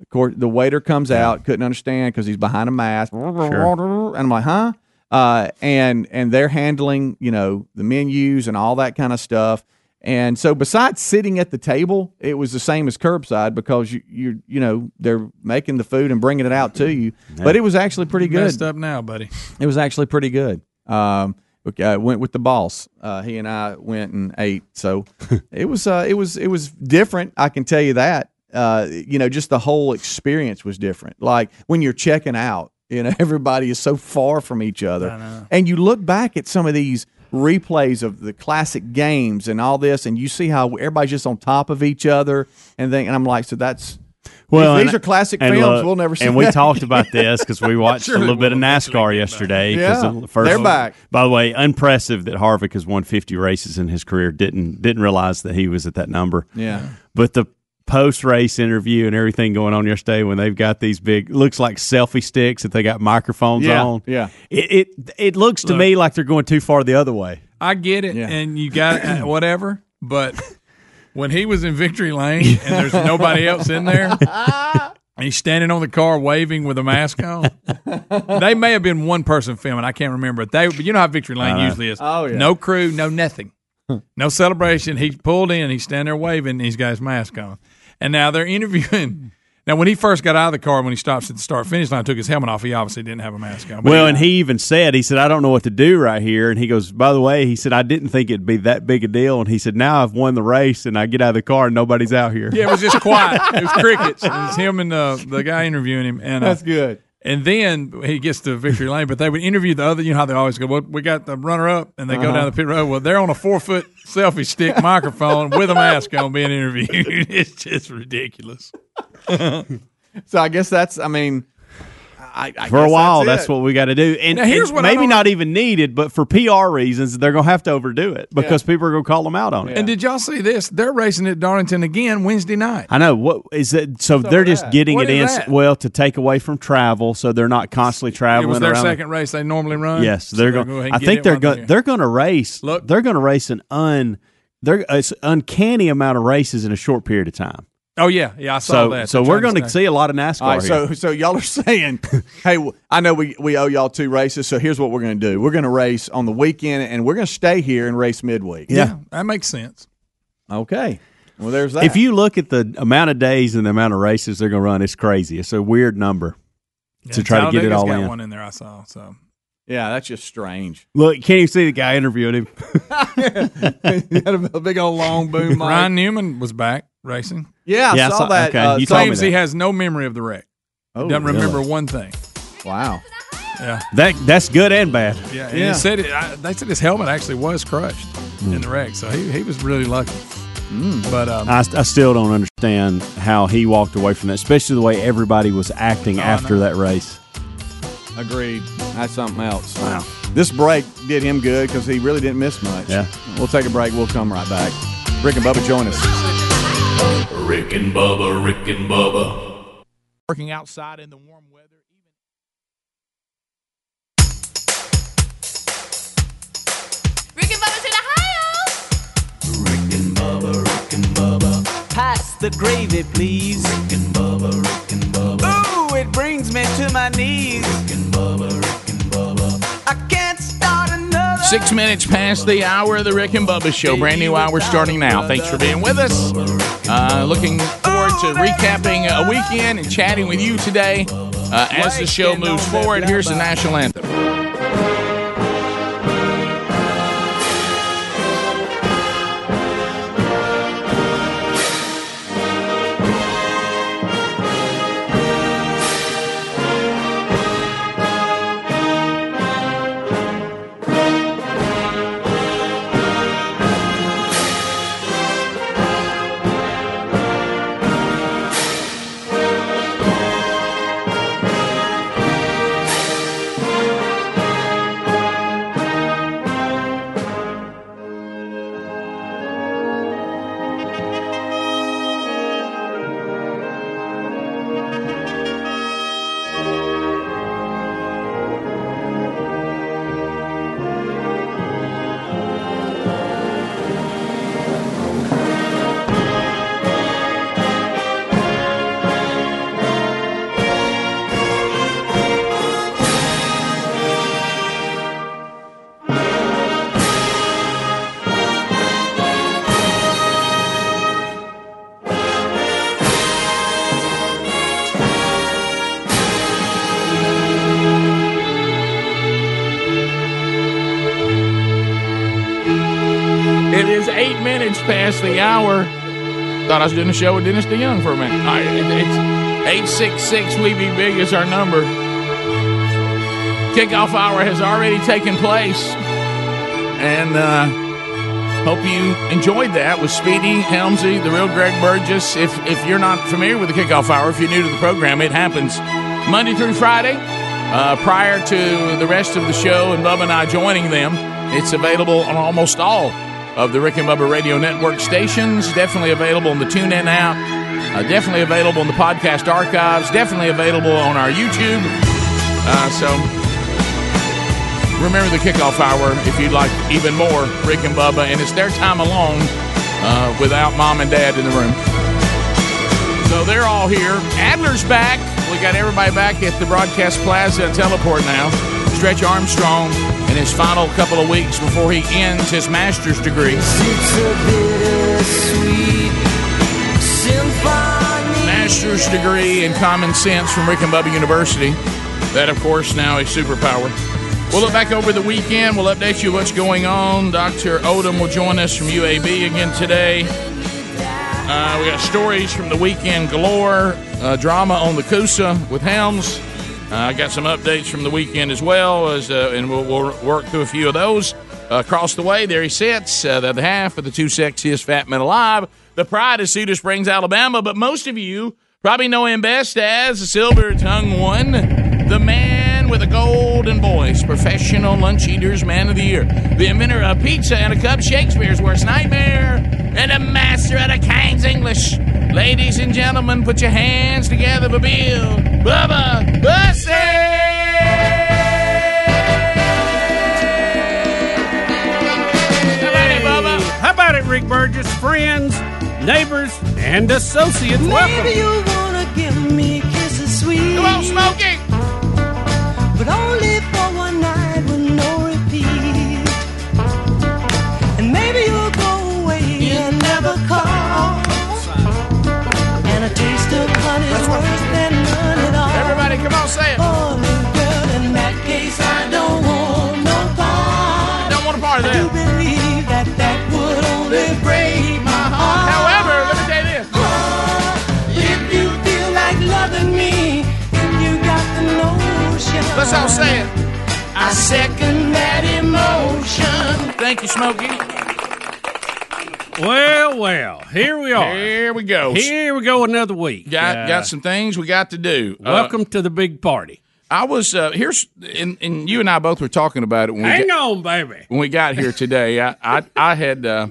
Of course, the waiter comes out, couldn't understand because he's behind a mask. Sure. And I'm like, huh? Uh, and and they're handling, you know, the menus and all that kind of stuff. And so, besides sitting at the table, it was the same as curbside because you you you know they're making the food and bringing it out to you. But it was actually pretty good. Messed up now, buddy. It was actually pretty good. Um, okay, I went with the boss. Uh, he and I went and ate. So it was uh, it was it was different. I can tell you that. Uh, you know, just the whole experience was different. Like when you're checking out, you know, everybody is so far from each other, and you look back at some of these replays of the classic games and all this, and you see how everybody's just on top of each other, and then and I'm like, so that's. Well, these and- are classic films. look, we'll never see. And we talked about this because we watched a little bit of NASCAR yesterday. Yeah, the first, they're back. By the way, impressive that Harvick has won 50 races in his career. Didn't didn't realize that he was at that number. Yeah. But the post race interview and everything going on yesterday when they've got these big looks like selfie sticks that they got microphones Yeah, on. yeah. It it, it looks to Look. me like they're going too far the other way. I get it, Yeah. and you got uh, whatever. But when he was in victory lane and there's nobody else in there, and he's standing on the car waving with a mask on, they may have been one person filming. I can't remember. They, but you know how victory lane usually is. Oh, yeah. No crew, no nothing, no celebration. He pulled in, he's standing there waving, and he's got his mask on. And now they're interviewing. Now, when he first got out of the car, when he stops at the start finish line, took his helmet off. He obviously didn't have a mask on. Well, and he even said, he said, I don't know what to do right here. And he goes, by the way, he said, I didn't think it'd be that big a deal. And he said, now I've won the race and I get out of the car and nobody's out here. Yeah, it was just quiet. It was crickets. It was him and uh, the guy interviewing him. And uh, That's good. And then he gets to victory lane, but they would interview the other. You know how they always go. Well, we got the runner up, and they go uh-huh. down the pit road. Well, they're on a four foot selfie stick microphone with a mask on, being interviewed. it's just ridiculous. So I guess that's. I mean, I, I For a while, that's, it. what we got to do. And Now, here's what maybe don't- even needed, but for PR reasons, they're going to have to overdo it because people are going to call them out on it. And did y'all see this? They're racing at Darlington again Wednesday night. I know what is it. So, they're just that. getting What it in that? well to take away from travel, so they're not constantly traveling. It was their around. second race they normally run. Yes, So they're going. go I think they're going. They're going to race. Look. they're going to race an un. They're it's uncanny amount of races in a short period of time. Oh yeah, yeah, I saw So, that. so They're we're going to stay- see a lot of NASCAR. All right, here. so so y'all are saying, hey, I know we, we owe y'all two races, so here's what we're going to do: we're going to race on the weekend, and we're going to stay here and race midweek. Yeah, that makes sense. Okay. Well, there's that. if you look at the amount of days and the amount of races they're going to run, it's crazy. It's a weird number to Yeah, try to get it all got in. one in there. I saw. So yeah, that's just strange. Look, can't you see the guy interviewing him? you had a big old long boom mic. Ryan Newman was back racing. Yeah, I Yeah, saw, saw- that. okay, uh, you told me Claims that. he has no memory of the wreck. Oh, Doesn't really? remember one thing. Wow. Yeah, That that's good and bad. yeah. And Yeah. he said it. I, they said his helmet actually was crushed in the wreck, so he, he was really lucky. But um, I, I still don't understand how he walked away from that, especially the way everybody was acting Oh, I after that race. Agreed. That's something else. Wow. This break did him good because he really didn't miss much. Yeah. We'll take a break. We'll come right back. Rick and Bubba, join us. Rick and Bubba, Rick and Bubba. working outside in the warm weather. Rick and Bubba's in Ohio. Rick and Bubba, Rick and Bubba. Pass the gravy, please. Rick and Bubba, Rick and Bubba. Ooh, it brings me to my knees. Rick and Bubba, Rick and Bubba. I can't start another. Six minutes past the hour of the Rick and Bubba Show. Brand new hour starting now. Thanks for being with us. Uh, looking forward to recapping a weekend and chatting with you today uh, as the show moves forward. Here's the national anthem. Minutes past the hour. Thought I was doing a show with Dennis DeYoung for a minute. It's 866 We Be Big is our number. Kickoff hour has already taken place. And uh, hope you enjoyed that with Speedy, Helmsy, the real Greg Burgess. If, if you're not familiar with the kickoff hour, if you're new to the program, it happens Monday through Friday. Uh, prior to the rest of the show and Bubba and I joining them, it's available on almost all of the Rick and Bubba Radio Network stations. Definitely available on the TuneIn app. Uh, definitely available in the podcast archives. Definitely available on our YouTube. Uh, so remember the kickoff hour if you'd like even more Rick and Bubba, and it's their time alone uh, without mom and dad in the room. So they're all here. Adler's back. We got everybody back at the Broadcast Plaza Teleport now. Stretch Armstrong in his final couple of weeks before he ends his master's degree. Master's degree in common sense from Rick and Bubba University. That, of course, now a superpower. We'll look back over the weekend. We'll update you what's going on. Dr. Odom will join us from UAB again today. Uh, we got stories from the weekend galore. Uh, drama on the Coosa with Helms. Uh, I got some updates from the weekend as well, as uh, and we'll, we'll work through a few of those. Across the way, there he sits, uh, the other half of the two sexiest fat men alive, the pride of Cedar Springs, Alabama. But most of you probably know him best as the silver tongue one, the man with a golden voice, professional lunch eaters, man of the year, the inventor of pizza and a cup, Shakespeare's worst nightmare, and a master of the King's English. Ladies and gentlemen, put your hands together for Bill Bubba Bussey! How about it, Bubba? How about it, Rick Burgess? Friends, neighbors, and associates, welcome. Maybe you wanna give me kisses sweet. Come on, Smokey! But only say it. Oh, girl, in that case, I don't want no part. Don't want a part of I do believe that that would only break my heart. However, let me you this. If you feel like loving me, if you got the notion. Let's all say it. I second that emotion. Thank you, Smokey. Well, well, here we are. Here we go. Here we go, another week. Got Uh, got some things we got to do. Uh, Welcome to the big party. I was uh, here's and, and you and I both were talking about it when we Hang got, on, baby. when we got here today. I I, I had uh,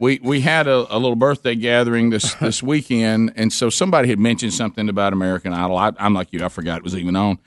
we we had a, a little birthday gathering this this weekend, and so somebody had mentioned something about American Idol. I, I'm like you, I forgot it was even on,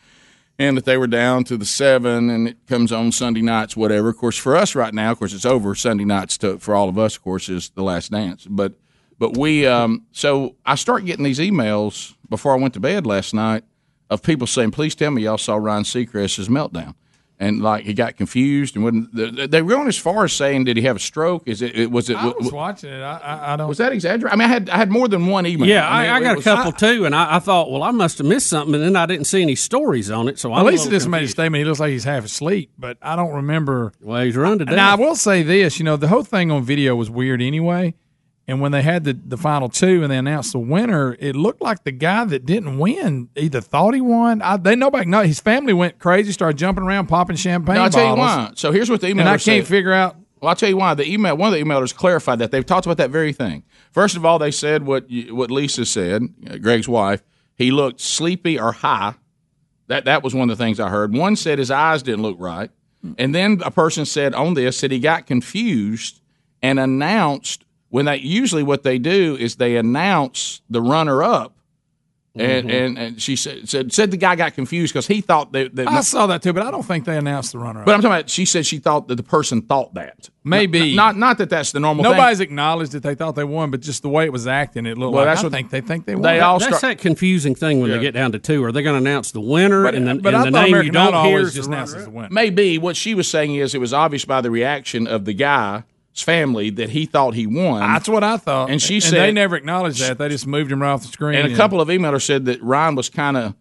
and that they were down to the seven, and it comes on Sunday nights, whatever. Of course, for us right now, of course, it's over Sunday nights. To, for all of us, of course, is the Last Dance, but. But we, um, so I start getting these emails before I went to bed last night of people saying, "Please tell me y'all saw Ryan Seacrest's meltdown." And like he got confused and wouldn't. They, they were going as far as saying, "Did he have a stroke? Is it? it was it? I was watching it. I, I, I don't. was that exaggerated? I mean, I had I had more than one email. Yeah, I, mean, I, I it got a was- couple too, and I, I thought, well, I must have missed something, and then I didn't see any stories on it. So I'm At a least little this made a statement. He looks like he's half asleep, but I don't remember. Well, he's run to death. Now I will say this: you know, the whole thing on video was weird anyway. And when they had the, the final two and they announced the winner, it looked like the guy that didn't win either thought he won. I, they nobody know. His family went crazy, started jumping around, popping champagne. No, I'll tell you why. So here's what the email And I can't figure out. Well, I'll tell you why. The email, one of the emailers clarified that they've talked about that very thing. First of all, they said what you, what Lisa said, Greg's wife. He looked sleepy or high. That that was one of the things I heard. One said his eyes didn't look right, and then a person said on this that he got confused and announced when they usually what they do is they announce the runner up. And, Mhm. and and she said said, said the guy got confused because he thought that, that I saw that too, but I don't think they announced the runner. Up. But I'm talking about. She said she thought that the person thought that. Maybe. not not that that's the normal. Nobody's thing. acknowledged that they thought they won, but just the way it was acting, it looked Well, like that's I what- think they think they won. they all That's that confusing thing when Yeah. they get down to two. Are they going to announce the winner But- and the, but and I the thought name you don't Idol hear always just announces the winner. Maybe what she was saying is it was obvious by the reaction of the guy's family that he thought he won. That's what I thought. And she and said- they never acknowledged that. They just moved him right off the screen. and a couple of emailers said that Ryan was kind of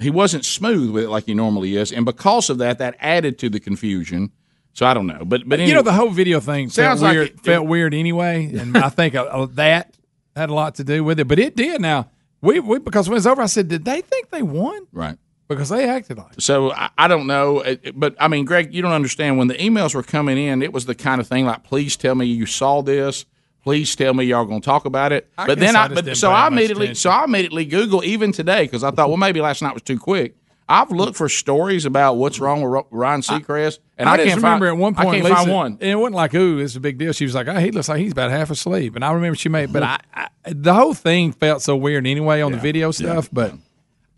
he wasn't smooth with it like he normally is, and because of that, that added to the confusion. So I don't know, but but you know the whole video thing Sounds felt like weird. it- felt weird anyway, and I think uh, uh, that had a lot to do with it. But it did. Now we, we because when it was over, I said, did they think they won? Right. Because they acted like. So I, I don't know, It- it- but I mean, Greg, you don't understand. When the emails were coming in, it was the kind of thing like, "Please tell me you saw this. Please tell me y'all going to talk about it." I but then I I, but so I immediately, attention. so I immediately Google even today because I thought, well, maybe last night was too quick. I've looked for stories about what's wrong with Ryan Seacrest, and I, just can't remember find. at one point. I can't Lisa, find one. And it wasn't like, ooh, it's a big deal. She was like, oh, he looks like he's about half asleep. And I remember she made, but mm-hmm. I, I the whole thing felt so weird anyway on the video stuff. But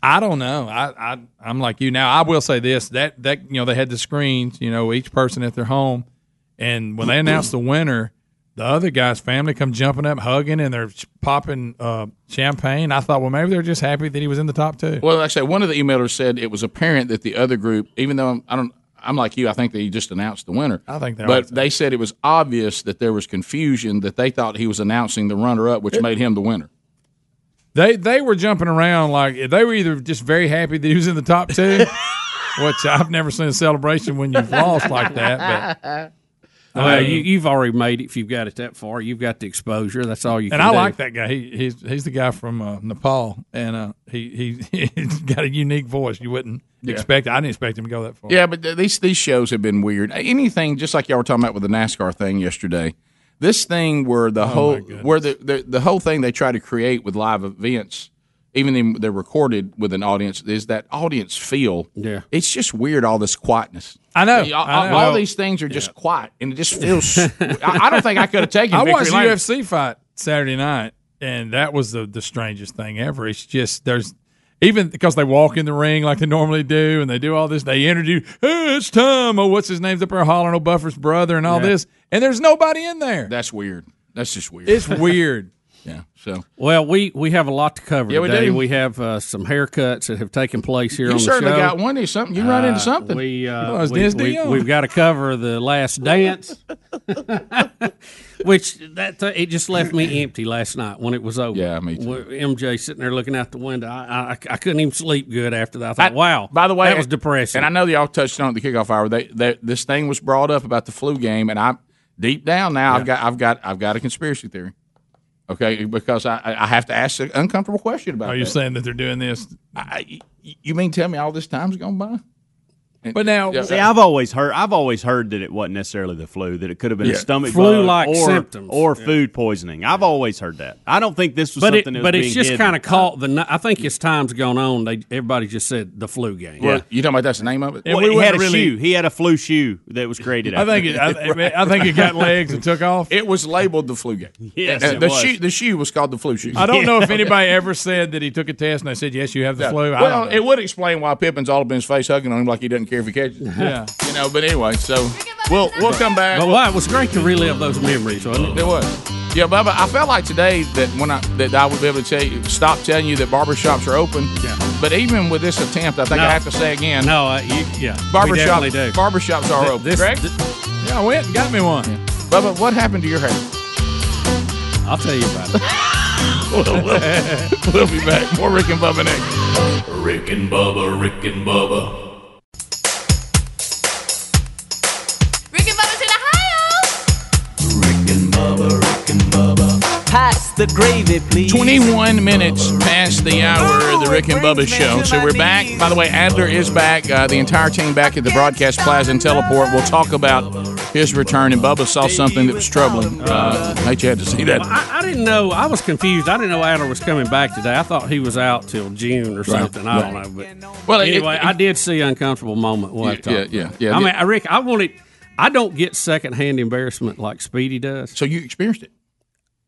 I don't know. I, I I'm like you now. I will say this that that you know they had the screens, you know, each person at their home, and when they announced the winner. The other guy's family come jumping up, hugging, and they're popping uh, champagne. I thought, well, maybe they're just happy that he was in the top two. Well, actually, one of the emailers said it was apparent that the other group, even though I'm, I don't, I'm like you, I think they just announced the winner. I think they but they said it was obvious that there was confusion that they thought he was announcing the runner-up, which made him the winner. They they were jumping around like they were either just very happy that he was in the top two, which I've never seen a celebration when you've lost like that. But Well, I- you, you've already made it. If you've got it that far, you've got the exposure. That's all you. Can do. And can I do. like that guy. He he's he's the guy from uh, Nepal, and uh, he he he's got a unique voice. You wouldn't Yeah. expect. I didn't expect him to go that far. Yeah, but th- these these shows have been weird. Anything, just like y'all were talking about with the NASCAR thing yesterday. This thing where Oh, the whole where the, the the whole thing they try to create with live events, even though they're recorded with an audience, is that audience feel. Yeah, it's just weird. All this quietness. I know. All, I know. all these things are just quiet, and it just feels. I, I don't think I could have taken. I watched Lane. UFC fight Saturday night, and that was the the strangest thing ever. It's just there's even because they walk in the ring like they normally do, and they do all this. They introduce, hey, it's time. Oh, what's his name's up there hollering? Oh, Buffer's brother, and all Yeah. this, and there's nobody in there. That's weird. That's just weird. It's weird. Yeah. So Well, we, we have a lot to cover Yeah, we today. do. We have uh, some haircuts that have taken place here you on the certainly show. got one. Something. You run into Uh, something. We, uh, we, we we've got to cover the last dance, which that it just left me empty last night when it was over. Yeah, me too. MJ sitting there looking out the window. I, I, I couldn't even sleep good after that. I thought, I- wow. By the way, that was depressing. And I know y'all touched on it the kickoff hour. They, they, this thing was brought up about the flu game, and I deep down now I've got I've got I've got a conspiracy theory. Okay, because I I have to ask an uncomfortable question about. Are you that. saying that they're doing this? I, you mean tell me all this time's gone by? But now, Yeah. See, I've always heard. I've always heard that it wasn't necessarily the flu; that it could have been Yeah. a stomach Flu-like bug or, symptoms. or food poisoning. I've always heard that. I don't think this was but something it, that was but it's being just kind of caught the. I think as time's gone on, they everybody just said the flu game. Well, you talking about that's the name of it? And Well, we he had a really- shoe. He had a flu shoe that was created. I think it, I, I think it got legs and took off. It was labeled the flu game. Yes, Uh, it the was. shoe the shoe was called the flu shoe. I don't know if anybody ever said that he took a test and they said yes, you have the Yeah. flu. Well, it would explain why Pippen's all up in his face hugging on him like he doesn't care if he catches. it. yeah. You know, but anyway, so we'll we'll come back. But wow, it was great to relive those memories, wasn't it? It was. Yeah, Bubba, I felt like today that when I that I would be able to tell you, stop telling you that barbershops are open. Yeah. But even with this attempt, I think No. I have to say again, No, uh, you, yeah, we barbershop, definitely do. barbershops are Th- open. this- correct? th- yeah, I went and got me one. Bubba, what happened to your hair? I'll tell you about it. we'll, we'll, we'll be back. More Rick and Bubba next. Rick and Bubba, Rick and Bubba. Pass the gravy, please. 21 minutes past the hour of the Rick and Bubba show. So we're back. By the way, Adler is back. Uh, the entire team back at the Broadcast Plaza and Teleport. We'll talk about his return. And Bubba saw something that was troubling. Uh, hate you had to see that. I, I didn't know. I was confused. I didn't know Adler was coming back today. I thought he was out till June or something. I don't know. But Well, anyway, it- I did see uncomfortable moment. We'll have to Yeah, yeah, about. yeah. I mean, I- Rick, I wanted. I don't get secondhand embarrassment like Speedy does. So you experienced it.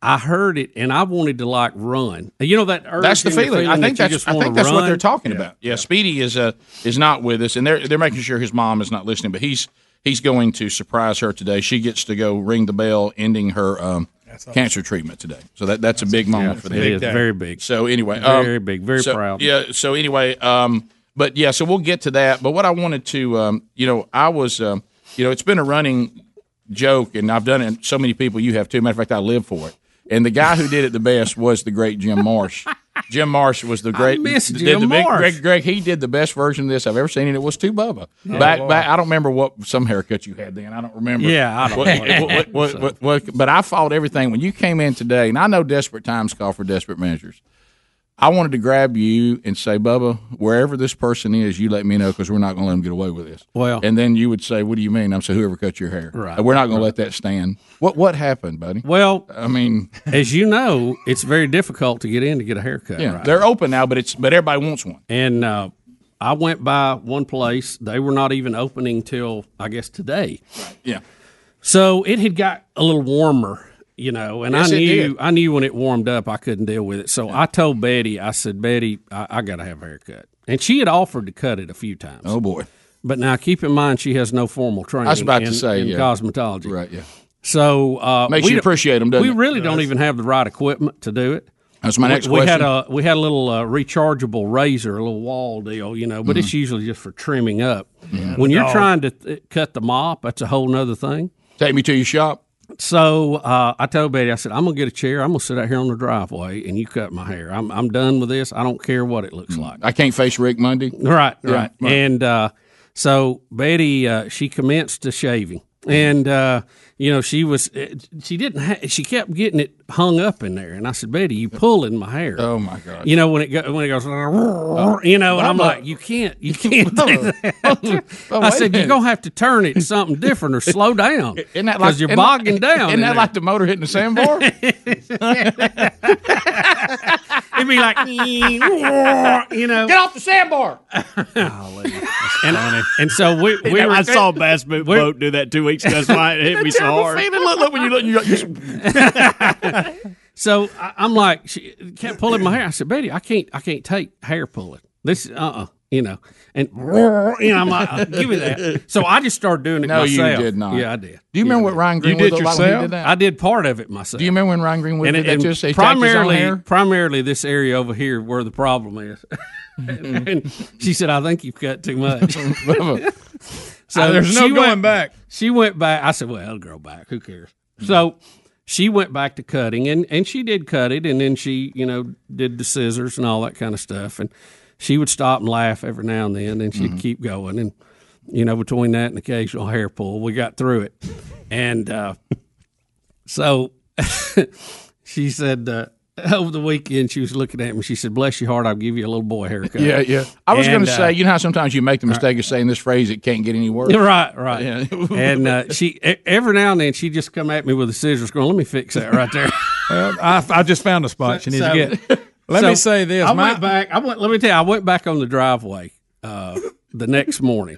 I heard it and I wanted to like run. You know that urge That's the in your feeling. I think that that's. just I think that's what they're talking about. Yeah, Speedy is uh, is not with us, and they're they're making sure his mom is not listening. But he's he's going to surprise her today. She gets to go ring the bell, ending her um, cancer treatment today. So that that's a big moment for them. It is very big. So anyway, Very um, big, very so- proud. Yeah. So anyway, um, but yeah, so we'll get to that. But what I wanted to, um, you know, I was, um, you know, it's been a running joke, and I've done it. And so many people, you have too. Matter of fact, I live for it. And the guy who did it the best was the great Jim Marsh. Jim Marsh was the great. miss did Jim the big- Marsh. Greg, Greg, he did the best version of this I've ever seen, and it was to Bubba. Yeah. back, Oh, back. I don't remember what some haircut you had then. I don't remember. Yeah, I don't What- what- what- what- but I fought everything when you came in today, and I know desperate times call for desperate measures. I wanted to grab you and say, Bubba, wherever this person is, you let me know because we're not going to let them get away with this. Well- and then you would say, "What do you mean?" I'm saying, "Whoever cut your hair, Right. We're not going to let that stand." What what happened, buddy? Well, I mean, as you know, it's very difficult to get in to get a haircut. yeah, right? they're open now, but it's but everybody wants one. And uh, I went by one place. They were not even opening till I guess today. Yeah. So it had got a little warmer, you know, and Yes, I knew. I knew when it warmed up I couldn't deal with it. So I told Betty, I said, Betty, I, I got to have a haircut, and she had offered to cut it a few times. Oh boy. But now keep in mind she has no formal training. I was about to in, say, in yeah. cosmetology. Right. Yeah. So uh, Makes we you don't- appreciate 'em, doesn't We it? really don't even have the right equipment to do it. That's my We- next we had a we had a little uh, rechargeable razor, a little wall deal, you know, but Mm-hmm. it's usually just for trimming up. When you're Dog. trying to th- cut the mop, that's a whole nother thing. Take me to your shop. So uh, I told Betty, I said, I'm gonna get a chair. I'm gonna sit out here on the driveway, and you cut my hair. I'm I'm done with this. I don't care what it looks like. I can't face Rick Monday. Right, Yeah, right. right. And uh, so Betty, uh, she commenced to shaving, and uh, you know she was uh, she didn't ha- she kept getting it hung up in there, and I said, Betty, you pulling my hair. Oh my god. You know when it go, when it goes, you know, and I'm Bubba. like, you can't, you can't do that. Oh, I said you're gonna have to turn it to something different or slow down. Isn't that like you're bogging that- down? Isn't that there. like the motor hitting the sandbar? It'd be like, you know, Get off the sandbar. and, and so we, we Yeah, were, I saw a bass boat boat do that two weeks ago. That's why it hit me so hard. Look, look when you look, you, you, So I, I'm like, she kept pulling my hair. I said, Betty, I can't, I can't take hair pulling. This, uh, uh you know, and you know, I'm like, uh, give me that. So I just started doing it No, you did not. Yeah, I did. Do you remember what Ryan Greenwood looked like when he did that? I did part of it myself. Do you remember when Ryan Greenwood and, did that? and Just he tacked his own primarily, hair? primarily this area over here where the problem is. and she said, "I think you've cut too much." Uh, there's no going went- back. She went back. I said, "Well, it'll grow back. Who cares?" So she went back to cutting, and and she did cut it, and then she, you know, did the scissors and all that kind of stuff, and she would stop and laugh every now and then, and she'd Mm-hmm. keep going, and you know, between that and occasional hair pull, we got through it, and uh, so she said. Uh, over the weekend, she was looking at me. She said, "Bless your heart, I'll give you a little boy haircut." Yeah, yeah. I was going to uh, say, you know how sometimes you make the mistake of saying this phrase, it can't get any worse. Right, right. Yeah. and uh, she every now and then she just come at me with the scissors, going, "Let me fix that right there." Well, I, I just found a spot she needs So- to get. Let So, me say this. I my- went back. I went. Let me tell you. I went back on the driveway uh, the next morning,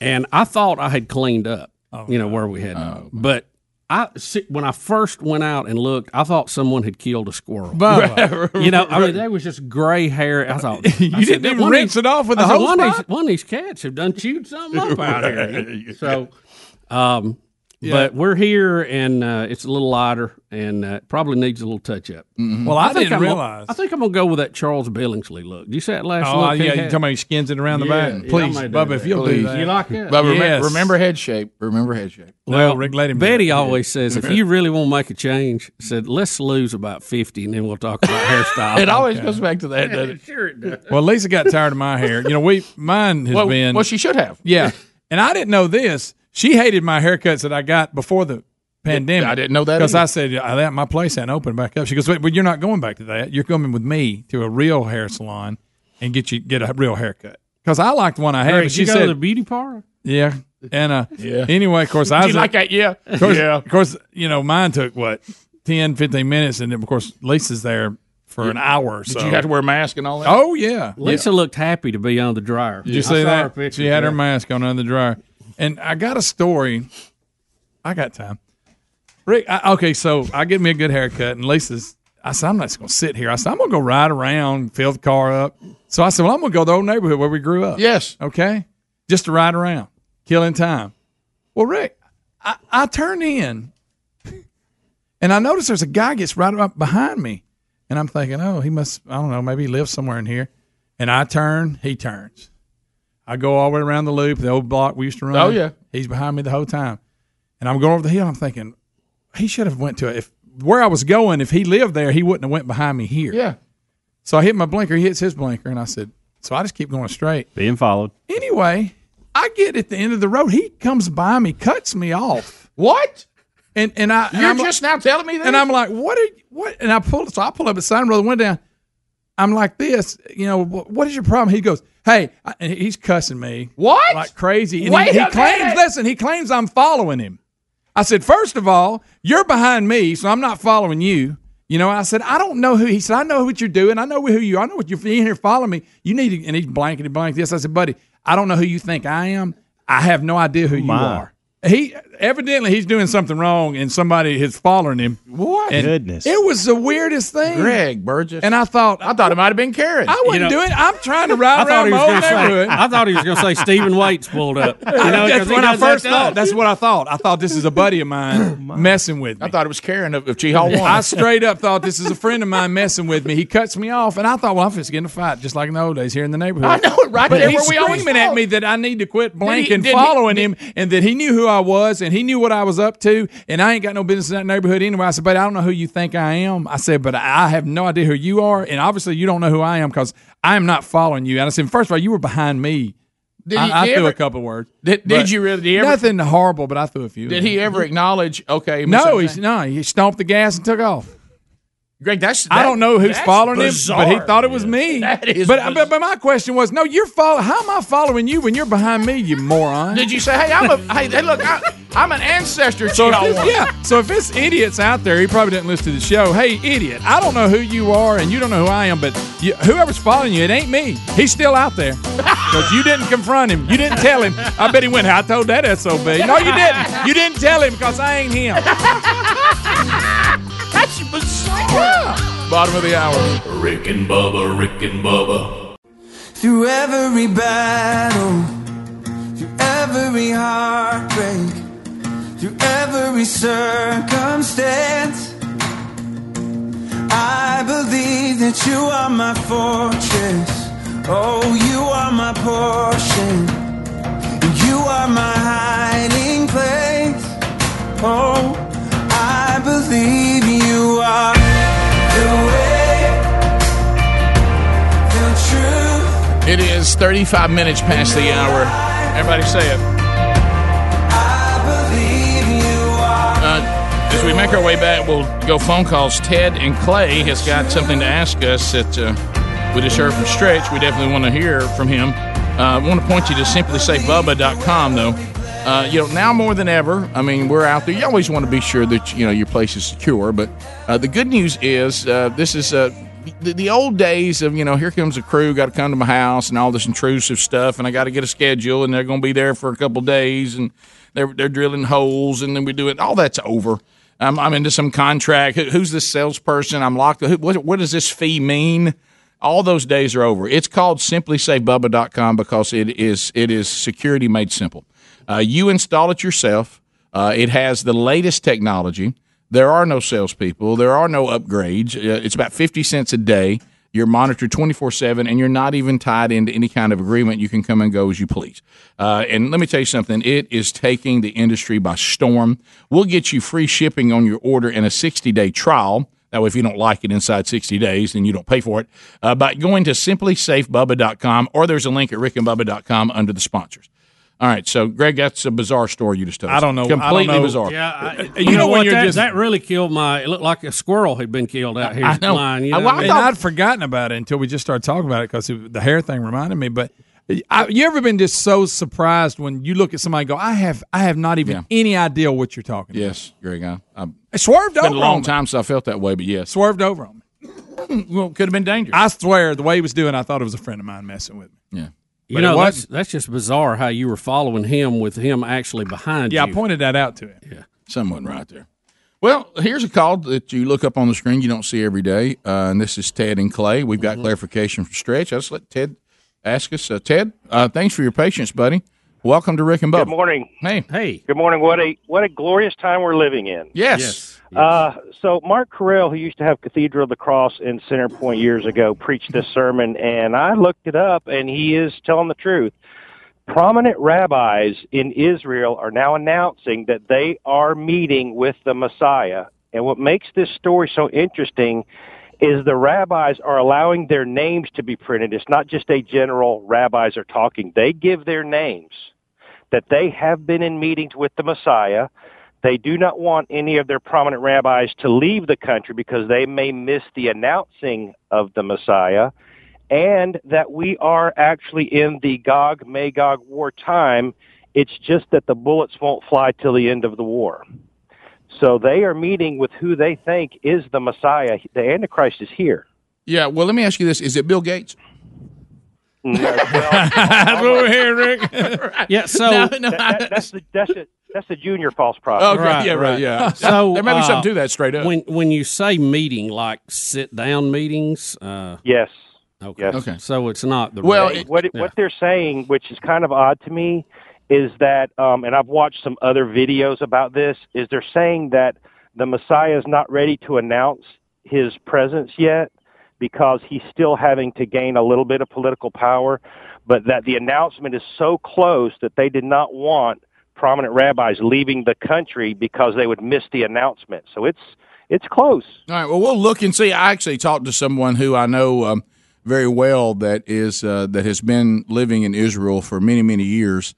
and I thought I had cleaned up. Oh, you know where we had, but. I when I first went out and looked, I thought someone had killed a squirrel. Bubba. you know, I mean, they was just gray hair. I thought You didn't even rinse it off with the hose one, of these, one of these cats have done chewed something up out here. So, um, Yeah. but we're here and uh, it's a little lighter and uh, probably needs a little touch up. Well, I think didn't I'm gonna- realize. I think I'm gonna go with that Charles Billingsley look. Did you see that last Oh, look? he yeah, you talking about he skins it around the Yeah, back? Please, I might do Bubba, if you'll Please. do that. You like that? But remember, Yes. remember head shape. Remember head shape. Well, Well, Rick, let him. Betty always says if you really want to make a change, said let's lose about fifty and then we'll talk about hairstyle. It always goes back to that, doesn't it? sure it does. Well, Lisa got tired of my hair. You know, we mine has Well, been. well, she should have. yeah, and I didn't know this. She hated my haircuts that I got before the pandemic. I didn't know that because. I said "Yeah, that my place hadn't opened back up. She goes, "Wait, but you're not going back to that. You're coming with me to a real hair salon and get you get a real haircut." Because I liked the one I had. Hey, but she you go said, to the beauty parlor? "Yeah." And uh, Yeah. anyway, of course, I was you like that? Yeah. Of course, yeah. of course, you know, mine took what 10, 15 minutes, and then, of course, Lisa's there for an hour or so. Did you have to wear a mask and all that? Oh yeah, Lisa looked happy to be on the dryer. Did you I see saw her that? picture, She had her mask on under the dryer. And I got a story. I got time. Rick, I, okay, so I get me a good haircut, and Lisa's, I said, I'm not just going to sit here. I said, I'm going to go ride around, fill the car up. So I said, well, I'm going to go to the old neighborhood where we grew up. Yes. Okay? Just to ride around, killing time. Well, Rick, I, I turn in, and I notice there's a guy gets right up behind me. And I'm thinking, oh, he must, I don't know, maybe he lives somewhere in here. And I turn, he turns. I go all the way around the loop, the old block we used to run. Oh, yeah. He's behind me the whole time. And I'm going over the hill. I'm thinking, he should have went to it. If where I was going, if he lived there, he wouldn't have went behind me here. Yeah. So I hit my blinker. He hits his blinker, and I said, so I just keep going straight. Being followed. Anyway, I get at the end of the road. He comes by me, cuts me off. What? And and I You're I'm just now telling me that? and I'm like, what are you, what? And I pull so I pull up a sign, roll the window down. I'm like this, you know. wh- What is your problem? He goes, hey, I- and he's cussing me. What? Like crazy. And Wait he, he a claims, minute. listen, he claims I'm following him. I said, first of all, you're behind me, so I'm not following you. You know, I said, I don't know who. He said, I know what you're doing. I know who you are. I know what you're in here following me. You need to, and he's blankety blank this. I said, buddy, I don't know who you think I am. I have no idea who oh you are. He evidently he's doing something wrong, and somebody is following him. What? And Goodness. It was the weirdest thing. Greg Burgess. And I thought, I thought it might have been Karen. I wouldn't know- it. I'm trying to ride I around he my old going to say. neighborhood. I thought he was going to say Stephen Waits pulled up. You know, 'cause that's he what I does that first thought. That's what I thought. I thought this is a buddy of mine oh, messing with me. I thought it was Karen of, of Chee Hall One. I straight up thought this is a friend of mine messing with me. He cuts me off, and I thought, well, I'm just getting a fight, just like in the old days here in the neighborhood. I know it right but there he's where we always screaming at me that I need to quit he- blanking, did he- following did- him, and that he knew who I was, and he knew what I was up to, and I ain't got no business in that neighborhood anyway. I said, but I don't know who you think I am. I said, but I have no idea who you are, and obviously you don't know who I am because I am not following you. And I said, first of all, you were behind me. Did I, I threw ever- a couple words. Did- did you really- did he ever- nothing horrible, but I threw a few. Did he ever acknowledge? Okay, No, he's no. He stomped the gas and took off. Greg. That's I don't know who's following bizarre. him, but he thought it was me. That is but, but but my question was, no, you're follow. How am I following you when you're behind me, you moron? Did you say, hey, I'm a hey, look, I, I'm an ancestor. So Chee if Hall this, yeah, so if it's idiots out there, he probably didn't listen to the show. Hey, idiot! I don't know who you are, and you don't know who I am, but you, whoever's following you, it ain't me. He's still out there because you didn't confront him. You didn't tell him. I bet he went. I told that sob. No, you didn't. You didn't tell him because I ain't him. That's bizarre. Bottom of the hour. Rick and Bubba, Rick and Bubba. Through every battle, through every heartbreak, through every circumstance, I believe that you are my fortress. Oh, you are my portion. You are my hiding place. Oh, I believe you truth. It is 35 minutes past the hour. Everybody say it. Uh, as we make our way back, we'll go phone calls. Ted and Clay has got something to ask us that uh, we just heard from Stretch. We definitely want to hear from him. Uh, I want to point you to simplysafebubba.com, though. Uh, you know, now more than ever, I mean, we're out there. You always want to be sure that, you know, your place is secure. But uh, the good news is uh, this is uh, the, the old days of, you know, here comes a crew, got to come to my house and all this intrusive stuff, and I got to get a schedule, and they're going to be there for a couple days, and they're, they're drilling holes, and then we do it. All that's over. I'm, I'm into some contract. Who, who's this salesperson? I'm locked. Who, what, what does this fee mean? All those days are over. It's called simplysafebubba.com because it is it is security made simple. Uh, you install it yourself. Uh, it has the latest technology. There are no salespeople. There are no upgrades. Uh, it's about fifty cents a day. You're monitored twenty four seven, and you're not even tied into any kind of agreement. You can come and go as you please. Uh, and let me tell you something. It is taking the industry by storm. We'll get you free shipping on your order and a sixty day trial. That way, if you don't like it inside 60 days, then you don't pay for it. Uh, by going to simplysafebubba.com or there's a link at rickandbubba.com under the sponsors. All right, so Greg, that's a bizarre story you just told. I don't know. I don't Completely know. bizarre. Yeah, I, Uh, you, you know, know when what? you're That, just- that really killed my. It looked like a squirrel had been killed out here. I know. Lying, you I- well, I and mean? I'd forgotten about it until we just started talking about it because the hair thing reminded me. But I, you ever been just so surprised when you look at somebody and go, I have, I have not even Yeah. any idea what you're talking about. Yes, Greg. I, I, I swerved it's over been a long on me. time since I felt that way, but yes. Swerved over on me. Well, could have been dangerous. I swear, the way he was doing, I thought it was a friend of mine messing with me. yeah. You But it know, that's that's just bizarre how you were following him with him actually behind Yeah, you. Yeah, I pointed that out to him. Yeah. Someone right there. Well, here's a call that you look up on the screen you don't see every day, uh, and this is Ted and Clay. We've got clarification from Stretch. I'll just let Ted ask us. Uh, Ted, uh, thanks for your patience, buddy. Welcome to Rick and Bob. Good morning. Hey. Hey. Good morning. What a what a glorious time we're living in. Yes. Uh, so Mark Carell, who used to have Cathedral of the Cross in Center Point years ago, preached this sermon, and I looked it up, and he is telling the truth. Prominent rabbis in Israel are now announcing that they are meeting with the Messiah. And what makes this story so interesting is the rabbis are allowing their names to be printed. It's not just a general rabbis are talking. They give their names that they have been in meetings with the Messiah. They do not want any of their prominent rabbis to leave the country because they may miss the announcing of the Messiah and that we are actually in the Gog Magog war time. It's just that the bullets won't fly till the end of the war. So they are meeting with who they think is the Messiah. The Antichrist is here. Yeah. Well, let me ask you this: Is it Bill Gates? That's over here, Rick. Yeah, so That- that- that's the that's the, that's the junior false prophet. Okay, yeah, right, yeah. So There may be something uh, to that, straight up. When when you say meeting, like sit down meetings, uh, Yes. Okay. Yes. Okay. So it's not the well, rate. what it, what they're saying, which is kind of odd to me, is that, um, and I've watched some other videos about this, is they're saying that the Messiah is not ready to announce his presence yet because he's still having to gain a little bit of political power, but that the announcement is so close that they did not want prominent rabbis leaving the country because they would miss the announcement. So it's it's close. All right. Well, we'll look and see. I actually talked to someone who I know um, very well that is uh, that has been living in Israel for many many years,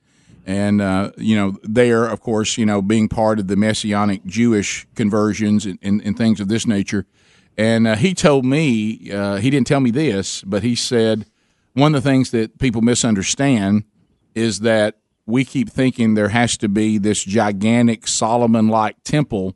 and uh, you know they are of course you know being part of the messianic Jewish conversions and, and, and things of this nature. And uh, he told me uh, he didn't tell me this, but he said one of the things that people misunderstand is that we keep thinking there has to be this gigantic Solomon like temple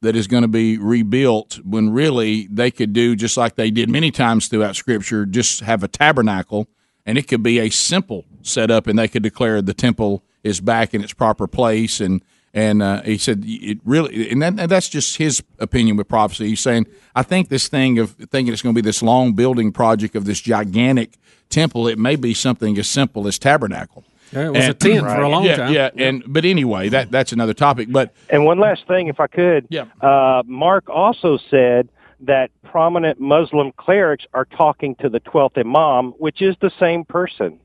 that is going to be rebuilt when really they could do just like they did many times throughout Scripture, just have a tabernacle, and it could be a simple setup, and they could declare the temple is back in its proper place. And and uh, he said it really, and, that, and that's just his opinion with prophecy. He's saying I think this thing of thinking it's going to be this long building project of this gigantic temple, it may be something as simple as tabernacle. Yeah, it was a tent for a long yeah, time. Yeah, and but anyway, that that's another topic. But And one last thing, if I could. Yeah. Uh, Mark also said that prominent Muslim clerics are talking to the 12th Imam, which is the same person.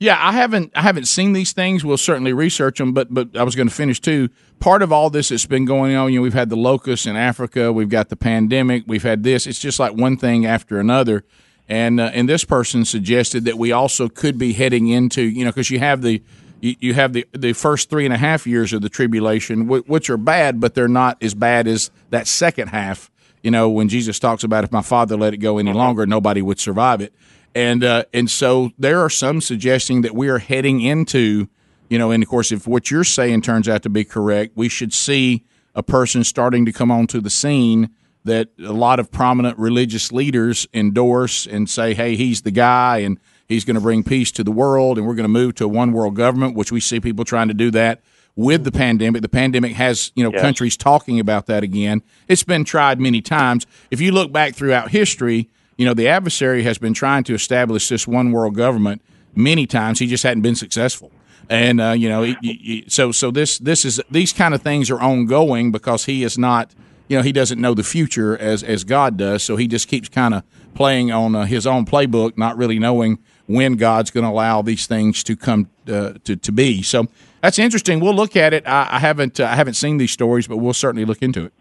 Yeah, I haven't I haven't seen these things. We'll certainly research them, but but I was going to finish too. Part of all this that's been going on, you know, we've had the locusts in Africa, we've got the pandemic, we've had this. It's just like one thing after another. And uh, and this person suggested that we also could be heading into, you know, because you have the you, you have the the first three and a half years of the tribulation, wh- which are bad, but they're not as bad as that second half. You know, when Jesus talks about if my father let it go any longer, nobody would survive it and uh, and so there are some suggesting that we are heading into, you know, and of course, if what you're saying turns out to be correct, we should see a person starting to come onto the scene that a lot of prominent religious leaders endorse and say, hey, he's the guy, and he's going to bring peace to the world, and we're going to move to a one world government, which we see people trying to do that with the pandemic. The pandemic has, you know, Yes. countries talking about that again. It's been tried many times. If you look back throughout history, you know, the adversary has been trying to establish this one world government many times. He just hadn't been successful. And uh, you know, he- he- so so this this is these kind of things are ongoing because he is not, you know, he doesn't know the future as as God does. So he just keeps kind of playing on uh, his own playbook, not really knowing when God's going to allow these things to come uh, to to be. So that's interesting. We'll look at it. I, I haven't uh, I haven't seen these stories, but we'll certainly look into it.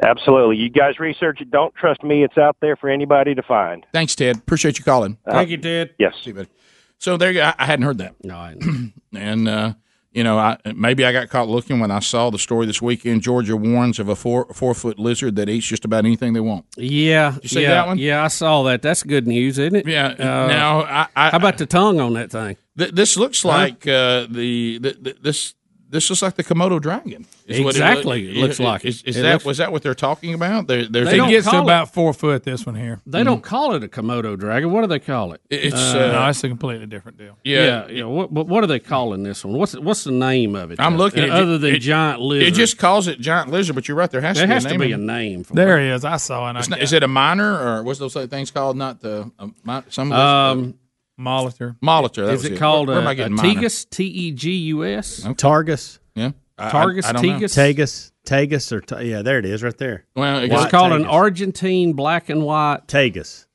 Absolutely. You guys research it. Don't trust me. It's out there for anybody to find. Thanks, Ted. Appreciate you calling. Thank you, Ted. Yes. See you, buddy. So there you go. I, I hadn't heard that. No, I and uh, you know, I maybe I got caught looking when I saw the story this weekend. Georgia warns of a four four foot lizard that eats just about anything they want. Yeah, you see yeah, that one? Yeah, I saw that. That's good news, isn't it? Yeah. Uh, now, I, I, how about the tongue on that thing? th- this looks Huh? like uh, the, the, the this this looks like the Komodo dragon. is what Exactly, it looks like it. Is, is It that looks- was that what they're talking about? They're, they're They don't gets to call it- about four foot. This one here. They don't call it a Komodo dragon. What do they call it? It's, no, it's a completely different deal. yeah, yeah. What, what what are they calling this one? What's what's the name of it? I'm Uh, looking at other it- than it- giant lizard. It just calls it giant lizard, but you're right. There has there to be has a to name. be a it. name. For There he is. I saw it. It's not, is it a minor or what's those things called? Not the uh, mi- some of those, Um, Molitor. Molitor. that Is was it called Where, where am a, I a getting minor? Tegus? T e g u s. Targus. Yeah. I- I- Targus, I don't. Tegus. Tagus. Tagus or ta- yeah, there it is, right there. Well, It's goes- called an Argentine black and white, Tagus.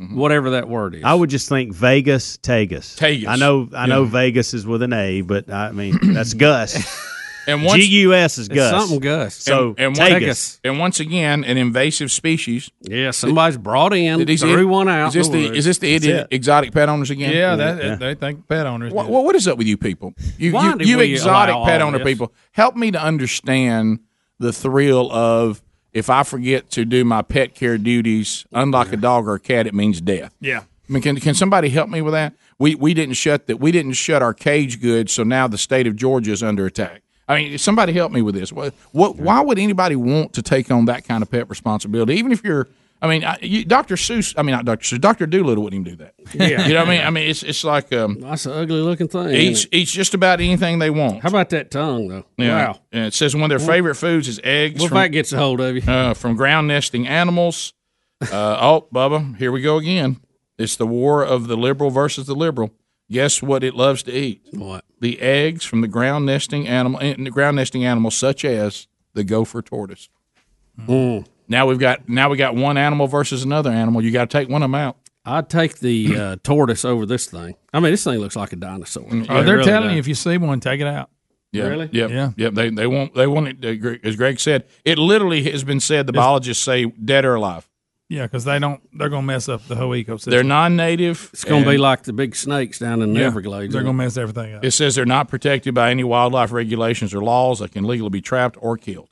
Mm-hmm. whatever that word is. I would just think Vegas, Tagus. Tagus. I know, I know Vegas is with an A, but I mean that's Gus. And once, G-U-S is It's Gus. something Gus. So and, and, take once, us. and once again, an invasive species. Yeah, somebody's brought in, Did these threw id- one out. Is this in the is this the idiot it. exotic pet owners again? Yeah, that, they think pet owners. What, do. what is up with you people? You Why you, you exotic pet owner this? people, help me to understand the thrill of if I forget to do my pet care duties, unlike a dog or a cat, it means death. Yeah. I mean, can, can somebody help me with that? We we didn't shut that. We didn't shut our cage good, so now the state of Georgia is under attack. I mean, somebody help me with this. What, what why would anybody want to take on that kind of pet responsibility? Even if you're, I mean, I, you, Dr. Seuss. I mean, not Dr. Seuss. Dr. Dolittle wouldn't even do that. Yeah. you know what I mean. I mean, it's it's like um, That's an ugly looking thing. eats eats just about anything they want. How about that tongue though? Yeah. Wow. And it says one of their favorite foods is eggs. What if that gets a hold of you? uh, from ground nesting animals. Uh, oh, Bubba, here we go again. It's the war of the liberal versus the liberal. Guess what it loves to eat? What? The eggs from the ground nesting animal, eh, the ground nesting animals such as the gopher tortoise. Mm. Now we've got now we got one animal versus another animal. You got to take one of them out. I'd take the uh, tortoise over this thing. I mean, this thing looks like a dinosaur. Oh, they're really telling does. you if you see one, take it out. Yeah. Really? Yep. Yeah. Yep. They they want they want it. uh, As Greg said, it literally has been said. The biologists say dead or alive. Yeah, because they don't. They're going to mess up the whole ecosystem. They're non-native. It's going to be like the big snakes down in the Yeah. Everglades. They're going to mess everything up. It says they're not protected by any wildlife regulations or laws that can legally be trapped or killed.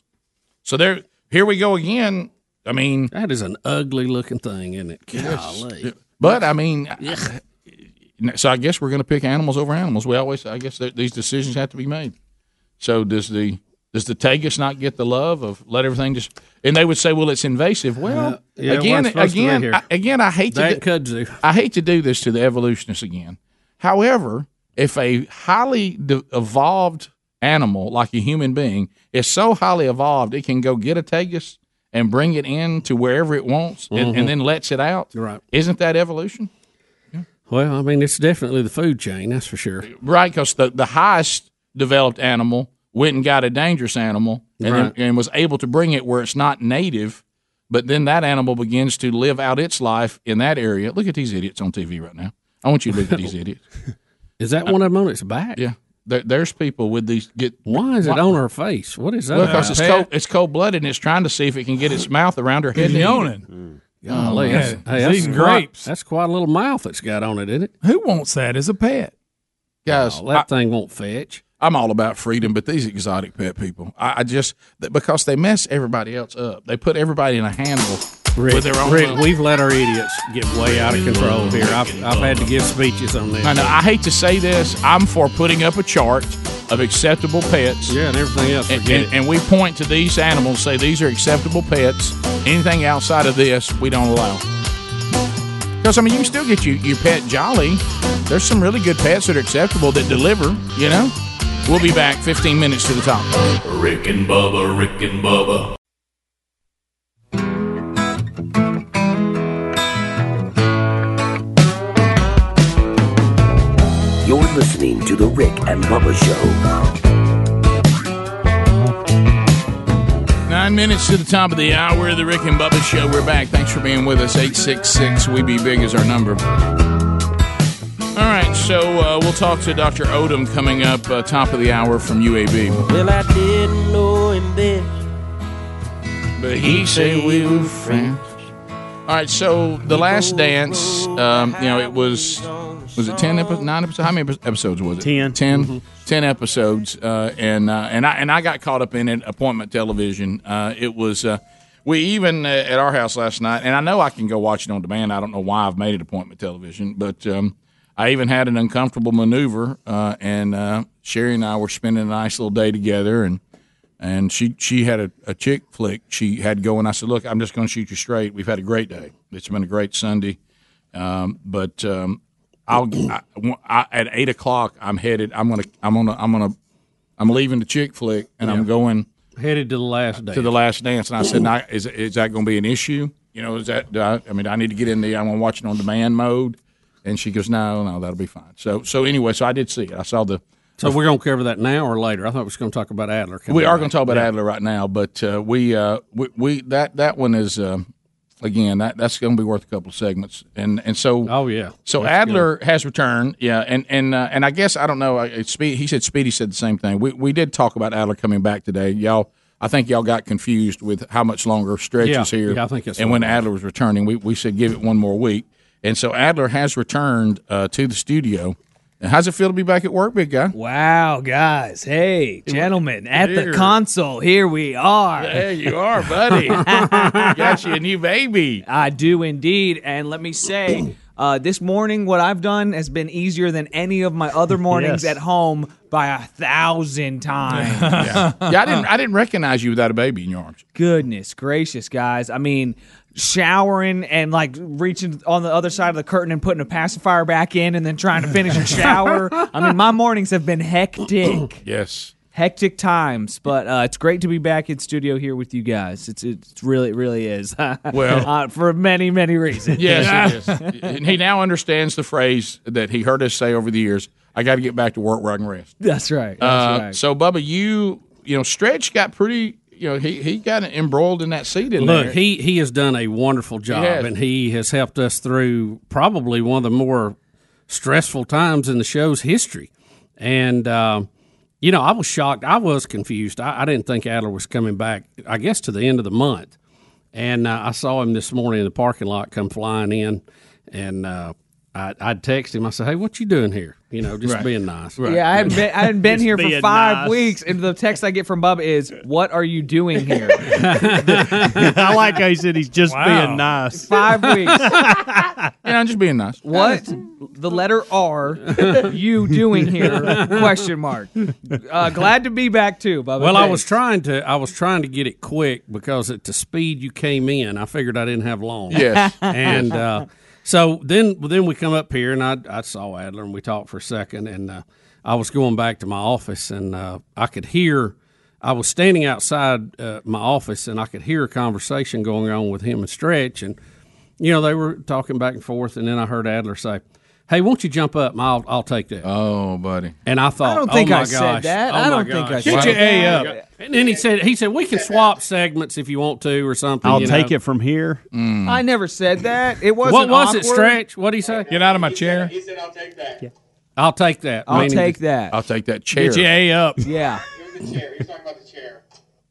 So there, here we go again. I mean, that is an ugly looking thing, isn't it? Golly. but I mean, so I guess we're going to pick animals over animals. We always, I guess, that these decisions have to be made. So does the does the Tagus not get the love of let everything just? And they would say, well, it's invasive. Well, Uh, yeah, again, wasn't supposed to be again. I, again, I hate to That do- kudzu. I hate to do this to the evolutionists again. However, if a highly de- evolved animal like a human being is so highly evolved, it can go get a Tagus and bring it in to wherever it wants and, Mhm. and then lets it out. Right. Isn't that evolution? Well, I mean, it's definitely the food chain, that's for sure. Right, because the, the highest developed animal went and got a dangerous animal and, then- and was able to bring it where it's not native. But then that animal begins to live out its life in that area. Look at these idiots on TV right now. I want you to look at these idiots. Is that one of them on its back? Yeah, there, there's people with these. Get Why is it Why- on her face? What is that? well, because about? it's cold. It's cold blooded, and it's trying to see if it can get its mouth around her head. It's and eat it. yawning. Mm. Golly, Oh, that's, yeah. hey, that's eating quite, grapes. That's quite a little mouth it's got on it, isn't it? Who wants that as a pet? Guys, Oh, that thing won't fetch. I'm all about freedom, but these exotic pet people, I, I just because they mess everybody else up. They put everybody in a handle Rick, with their own. Rick, we've let our idiots get way out of control here. I've, I've had to give speeches on this. I know. I hate to say this. I'm for putting up a chart of acceptable pets. Yeah, and everything else. And, and, and we point to these animals, say these are acceptable pets. Anything outside of this, we don't allow. Because I mean, you can still get you your pet jolly. There's some really good pets that are acceptable that deliver. You know. We'll be back 15 minutes to the top. Rick and Bubba, Rick and Bubba. You're listening to The Rick and Bubba Show. Nine minutes to the top of the hour of the Rick and Bubba Show. We're back. Thanks for being with us. 866 We Be Big is our number. All right, so uh, we'll talk to Dr. Odom coming up uh, top of the hour from UAB. Well, I didn't know him then. But he said we were friends. All right, so the last dance, um, you know, it was was it ten episodes, nine episodes? How many episodes was it? 10. 10, 10 episodes, uh, and uh, and I and I got caught up in it. Appointment television. Uh, it was. Uh, we even uh, at our house last night, and I know I can go watch it on demand. I don't know why I've made it appointment television, but um, I even had an uncomfortable maneuver, uh, and uh, Sheri and I were spending a nice little day together, and and she she had a, a chick flick she had going. I said, "Look, I'm just going to shoot you straight. We've had a great day. It's been a great Sunday, um, but um, I'll I, I, at eight o'clock. I'm headed. I'm gonna I'm gonna I'm gonna I'm leaving the chick flick, and I'm going Headed to the last day. to the last dance. And I said, now, "Is is that going to be an issue? You know, is that? Do I, I mean, I need to get in the. I'm to watch it on demand mode." And she goes, "No, no, that'll be fine." So so anyway, so I did see it. I saw the So we're going to cover that now or later? I thought we was going to talk about Adler. We are going to talk about Adler right now, but uh, we, uh, we we that that one is uh, again, that that's going to be worth a couple of segments. And and so oh yeah, so That's Adler has returned, yeah, and and uh, and I guess I don't know. Speed, he said Speedy said the same thing. We we did talk about Adler coming back today. Y'all, I think y'all got confused with how much longer Stretch Yeah, is here. yeah, I think that's and when. Adler was returning, we we said give it one more week, and so Adler has returned uh, to the studio. And how's it feel to be back at work, big guy? Wow, guys. Hey, gentlemen, at Here. the console, here we are. There you are, buddy. Got you a new baby. I do indeed. And let me say, uh, this morning, what I've done has been easier than any of my other mornings Yes. at home by a thousand times. yeah. yeah, I didn't I didn't recognize you without a baby in your arms. Goodness gracious, guys. I mean, showering and like reaching on the other side of the curtain and putting a pacifier back in and then trying to finish a shower. I mean, my mornings have been hectic. Yes. Hectic times, but uh, it's great to be back in studio here with you guys. It's it's really it really is. Well- uh, for many many reasons. Yes, it is. And he now understands the phrase that he heard us say over the years. I got to get back to work where I can rest. That's right. That's Uh, right. So, Bubba, you you know, Stretch got pretty. You know, he he got embroiled in that seat in Look, there. he he has done a wonderful job, has. and he has helped us through probably one of the more stressful times in the show's history. And um, you know, I was shocked. I was confused. I, I didn't think Adler was coming back. I guess to the end of the month. And uh, I saw him this morning in the parking lot come flying in, and uh, I, I'd text him. I said, "Hey, what you doing here? You know, just Right. being nice." Yeah, I hadn't been, I hadn't been here for five nice. weeks, and the text I get from Bubba is, "What are you doing here?" I like how he said he's just Wow. being nice. Five weeks. yeah, I'm just being nice. What the letter R you doing here? Question mark. Uh, glad to be back too, Bubba. Well, I was trying to I was trying to get it quick because at the speed you came in, I figured I didn't have long. Yes. and uh, so then then we come up here and I I saw Adler and we talked for a second and uh, I was going back to my office and uh, I could hear. I was standing outside uh, my office and I could hear a conversation going on with him and Stretch and you know they were talking back and forth and then I heard Adler say. Hey, won't you jump up? I'll I'll take that. Oh, buddy. And I thought, I don't think oh my I said that. oh I don't think I gosh. said Get your. A up. And then he said, he said we can swap segments if you want to or something. I'll you take know. it from here. Mm. I never said that. It wasn't. What was it, awkward. Stretch? What did he say? Get out of my chair. Said, he said, I'll take that. Yeah. I'll take that. I'll Meaning take that. I'll take that chair. Get your A up. Yeah.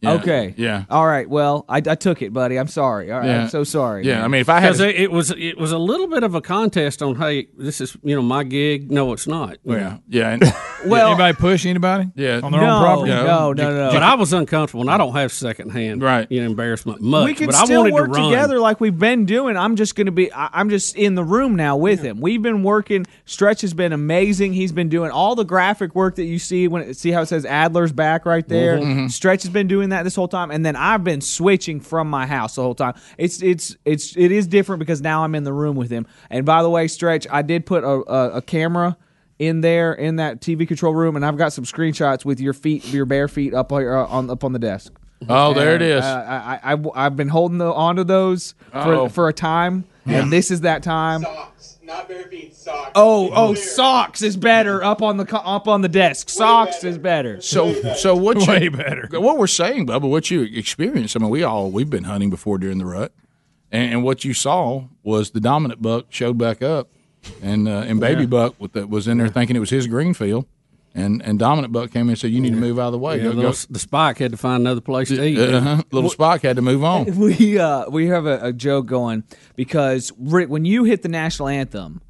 Yeah. Okay. Yeah. All right. Well, I, I took it, buddy. I'm sorry. All right. Yeah. I'm so sorry. Yeah, I mean, if I had Because it, it was it was a little bit of a contest on hey this is you know my gig no it's not you Yeah, yeah. And, Well- anybody push anybody? Yeah. on their No, own property. no, no, no. but I was uncomfortable and I don't have secondhand Right. you know embarrassment much we can but I still wanted work to together like we've been doing. I'm just going to be. I, I'm just in the room now with him. We've been working. Stretch has been amazing. He's been doing all the graphic work that you see when it, see how it says Adler's back right there. Mm-hmm. Stretch has been doing that this whole time, and then I've been switching from my house the whole time. It's it's it's it is different because now I'm in the room with him. And by the way, Stretch, I did put a, a, a camera. In there, in that TV control room, and I've got some screenshots with your feet, your bare feet up on uh, on up on the desk. Oh, there it is. And, is. uh, I, I, have been holding the, onto those Uh-oh. for, for a time, and this is that time. Socks, not bare feet, socks. Oh, oh, socks is better up on the co- up on the desk. Socks is better. So, so what you, Way better. What we're saying, Bubba, what you experienced. I mean, we all we've been hunting before during the rut, and, and what you saw was the dominant buck showed back up, and uh, and baby Yeah. buck with the, was in there thinking it was his green field, and and dominant buck came in and said, "You need to move out of the way." Yeah, Go- the, go- the spike had to find another place to eat uh-huh. Little Spock had to move on. we uh we have a, a joke going because Rick, when you hit the national anthem,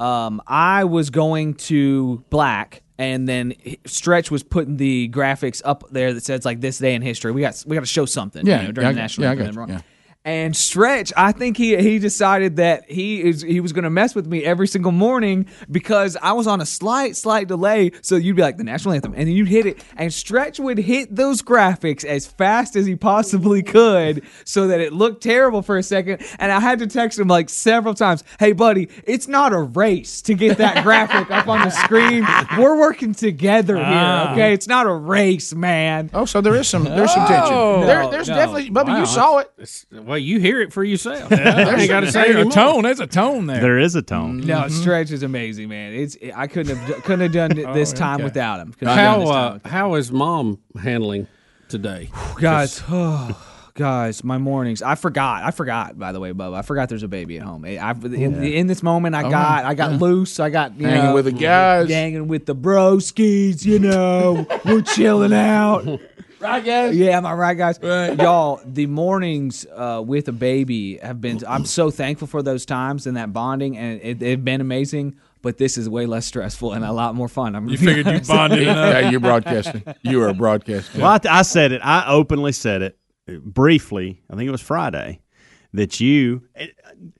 um, I was going to black. And then Stretch was putting the graphics up there that says like this day in history. We got we got to show something. Yeah, you know, during yeah, the national yeah, anthem. Got you, yeah. And Stretch, I think he he decided that he is he was going to mess with me every single morning because I was on a slight slight delay. So you'd be like the national anthem, and then you'd hit it, and Stretch would hit those graphics as fast as he possibly could, so that it looked terrible for a second. And I had to text him like several times, "Hey, buddy, it's not a race to get that graphic up on the screen. We're working together here, Ah. okay? It's not a race, man." Oh, so there is some there's some tension. No, there, there's no. definitely, Bubba, Wow, you saw it. It's- well you hear it for yourself Yeah, I ain't got to say there's a tone. There's a tone there. There is a tone. No, Stretch is amazing, man. It's I couldn't have couldn't have done it this time okay. without him. Couldn't how this uh, without how is mom handling today guys? Oh, guys, my mornings. I forgot. I forgot. By the way, Bub. I forgot there's a baby at home. I, I- in, Yeah. in this moment, I Oh, got. I got yeah. loose. I got you Hanging know, with the guys. hanging with the broskies. You know, we're chilling out. Right, guys. Yeah, am I right, guys? Y'all, the mornings uh, with a baby have been. I'm so thankful for those times and that bonding, and it, they've been amazing. But this is way less stressful and a lot more fun. I'm You figured you bonded enough? Yeah, you're broadcasting. You are a broadcaster. Well, I, I said it. I openly said it uh, briefly. I think it was Friday that you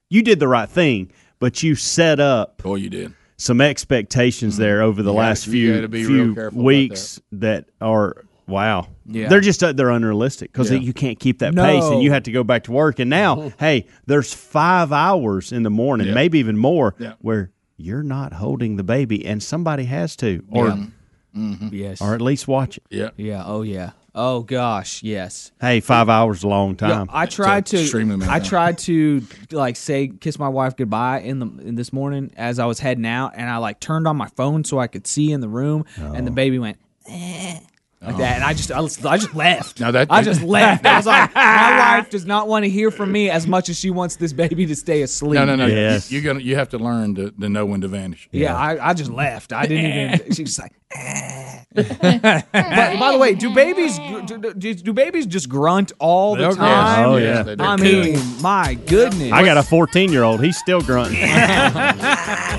you did the right thing, but you set up. Oh, you did some expectations there over the You last gotta- few gotta be real few careful about weeks that. are wow. Yeah. they're just uh, they're unrealistic because Yeah. you can't keep that pace, and you have to go back to work. And now, hey, there's five hours in the morning, Yeah. maybe even more, Yeah. where you're not holding the baby, and somebody has to, or Yeah. Yes. or at least watch it. Yeah. Yeah. Oh yeah. Oh gosh. Yes. Hey, five hours a long Yeah, time. I tried to. extremely amount of I time. tried to like say kiss my wife goodbye in the in this morning as I was heading out, and I like turned on my phone so I could see in the room, and the baby went. "Eh," Like that, and I just, I, I just left. Now that- I just left. I was like, my wife does not want to hear from me as much as she wants this baby to stay asleep. No, no, no. You, you're gonna. You have to learn to, to know when to vanish. Yeah, I, I just left. I didn't even. She's like, but by the way, do babies do, do, do babies just grunt all the They'll grunt. time? Oh, yeah. Yes, they I mean, my goodness. I got a 14 year old. He's still grunting.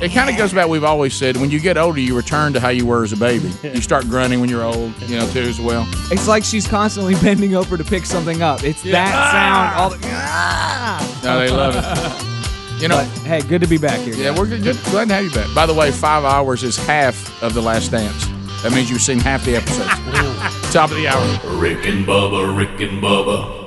It kind of goes back. We've always said when you get older, you return to how you were as a baby. You start grunting when you're old, you know, too as well. It's like she's constantly bending over to pick something up. It's that sound. All the, No, they love it. You know. But, hey, good to be back here. Yeah, we're good. good. Glad to have you back. By the way, five hours is half of the Last Dance. That means you've seen half the episodes. Top of the hour. Rick and Bubba, Rick and Bubba.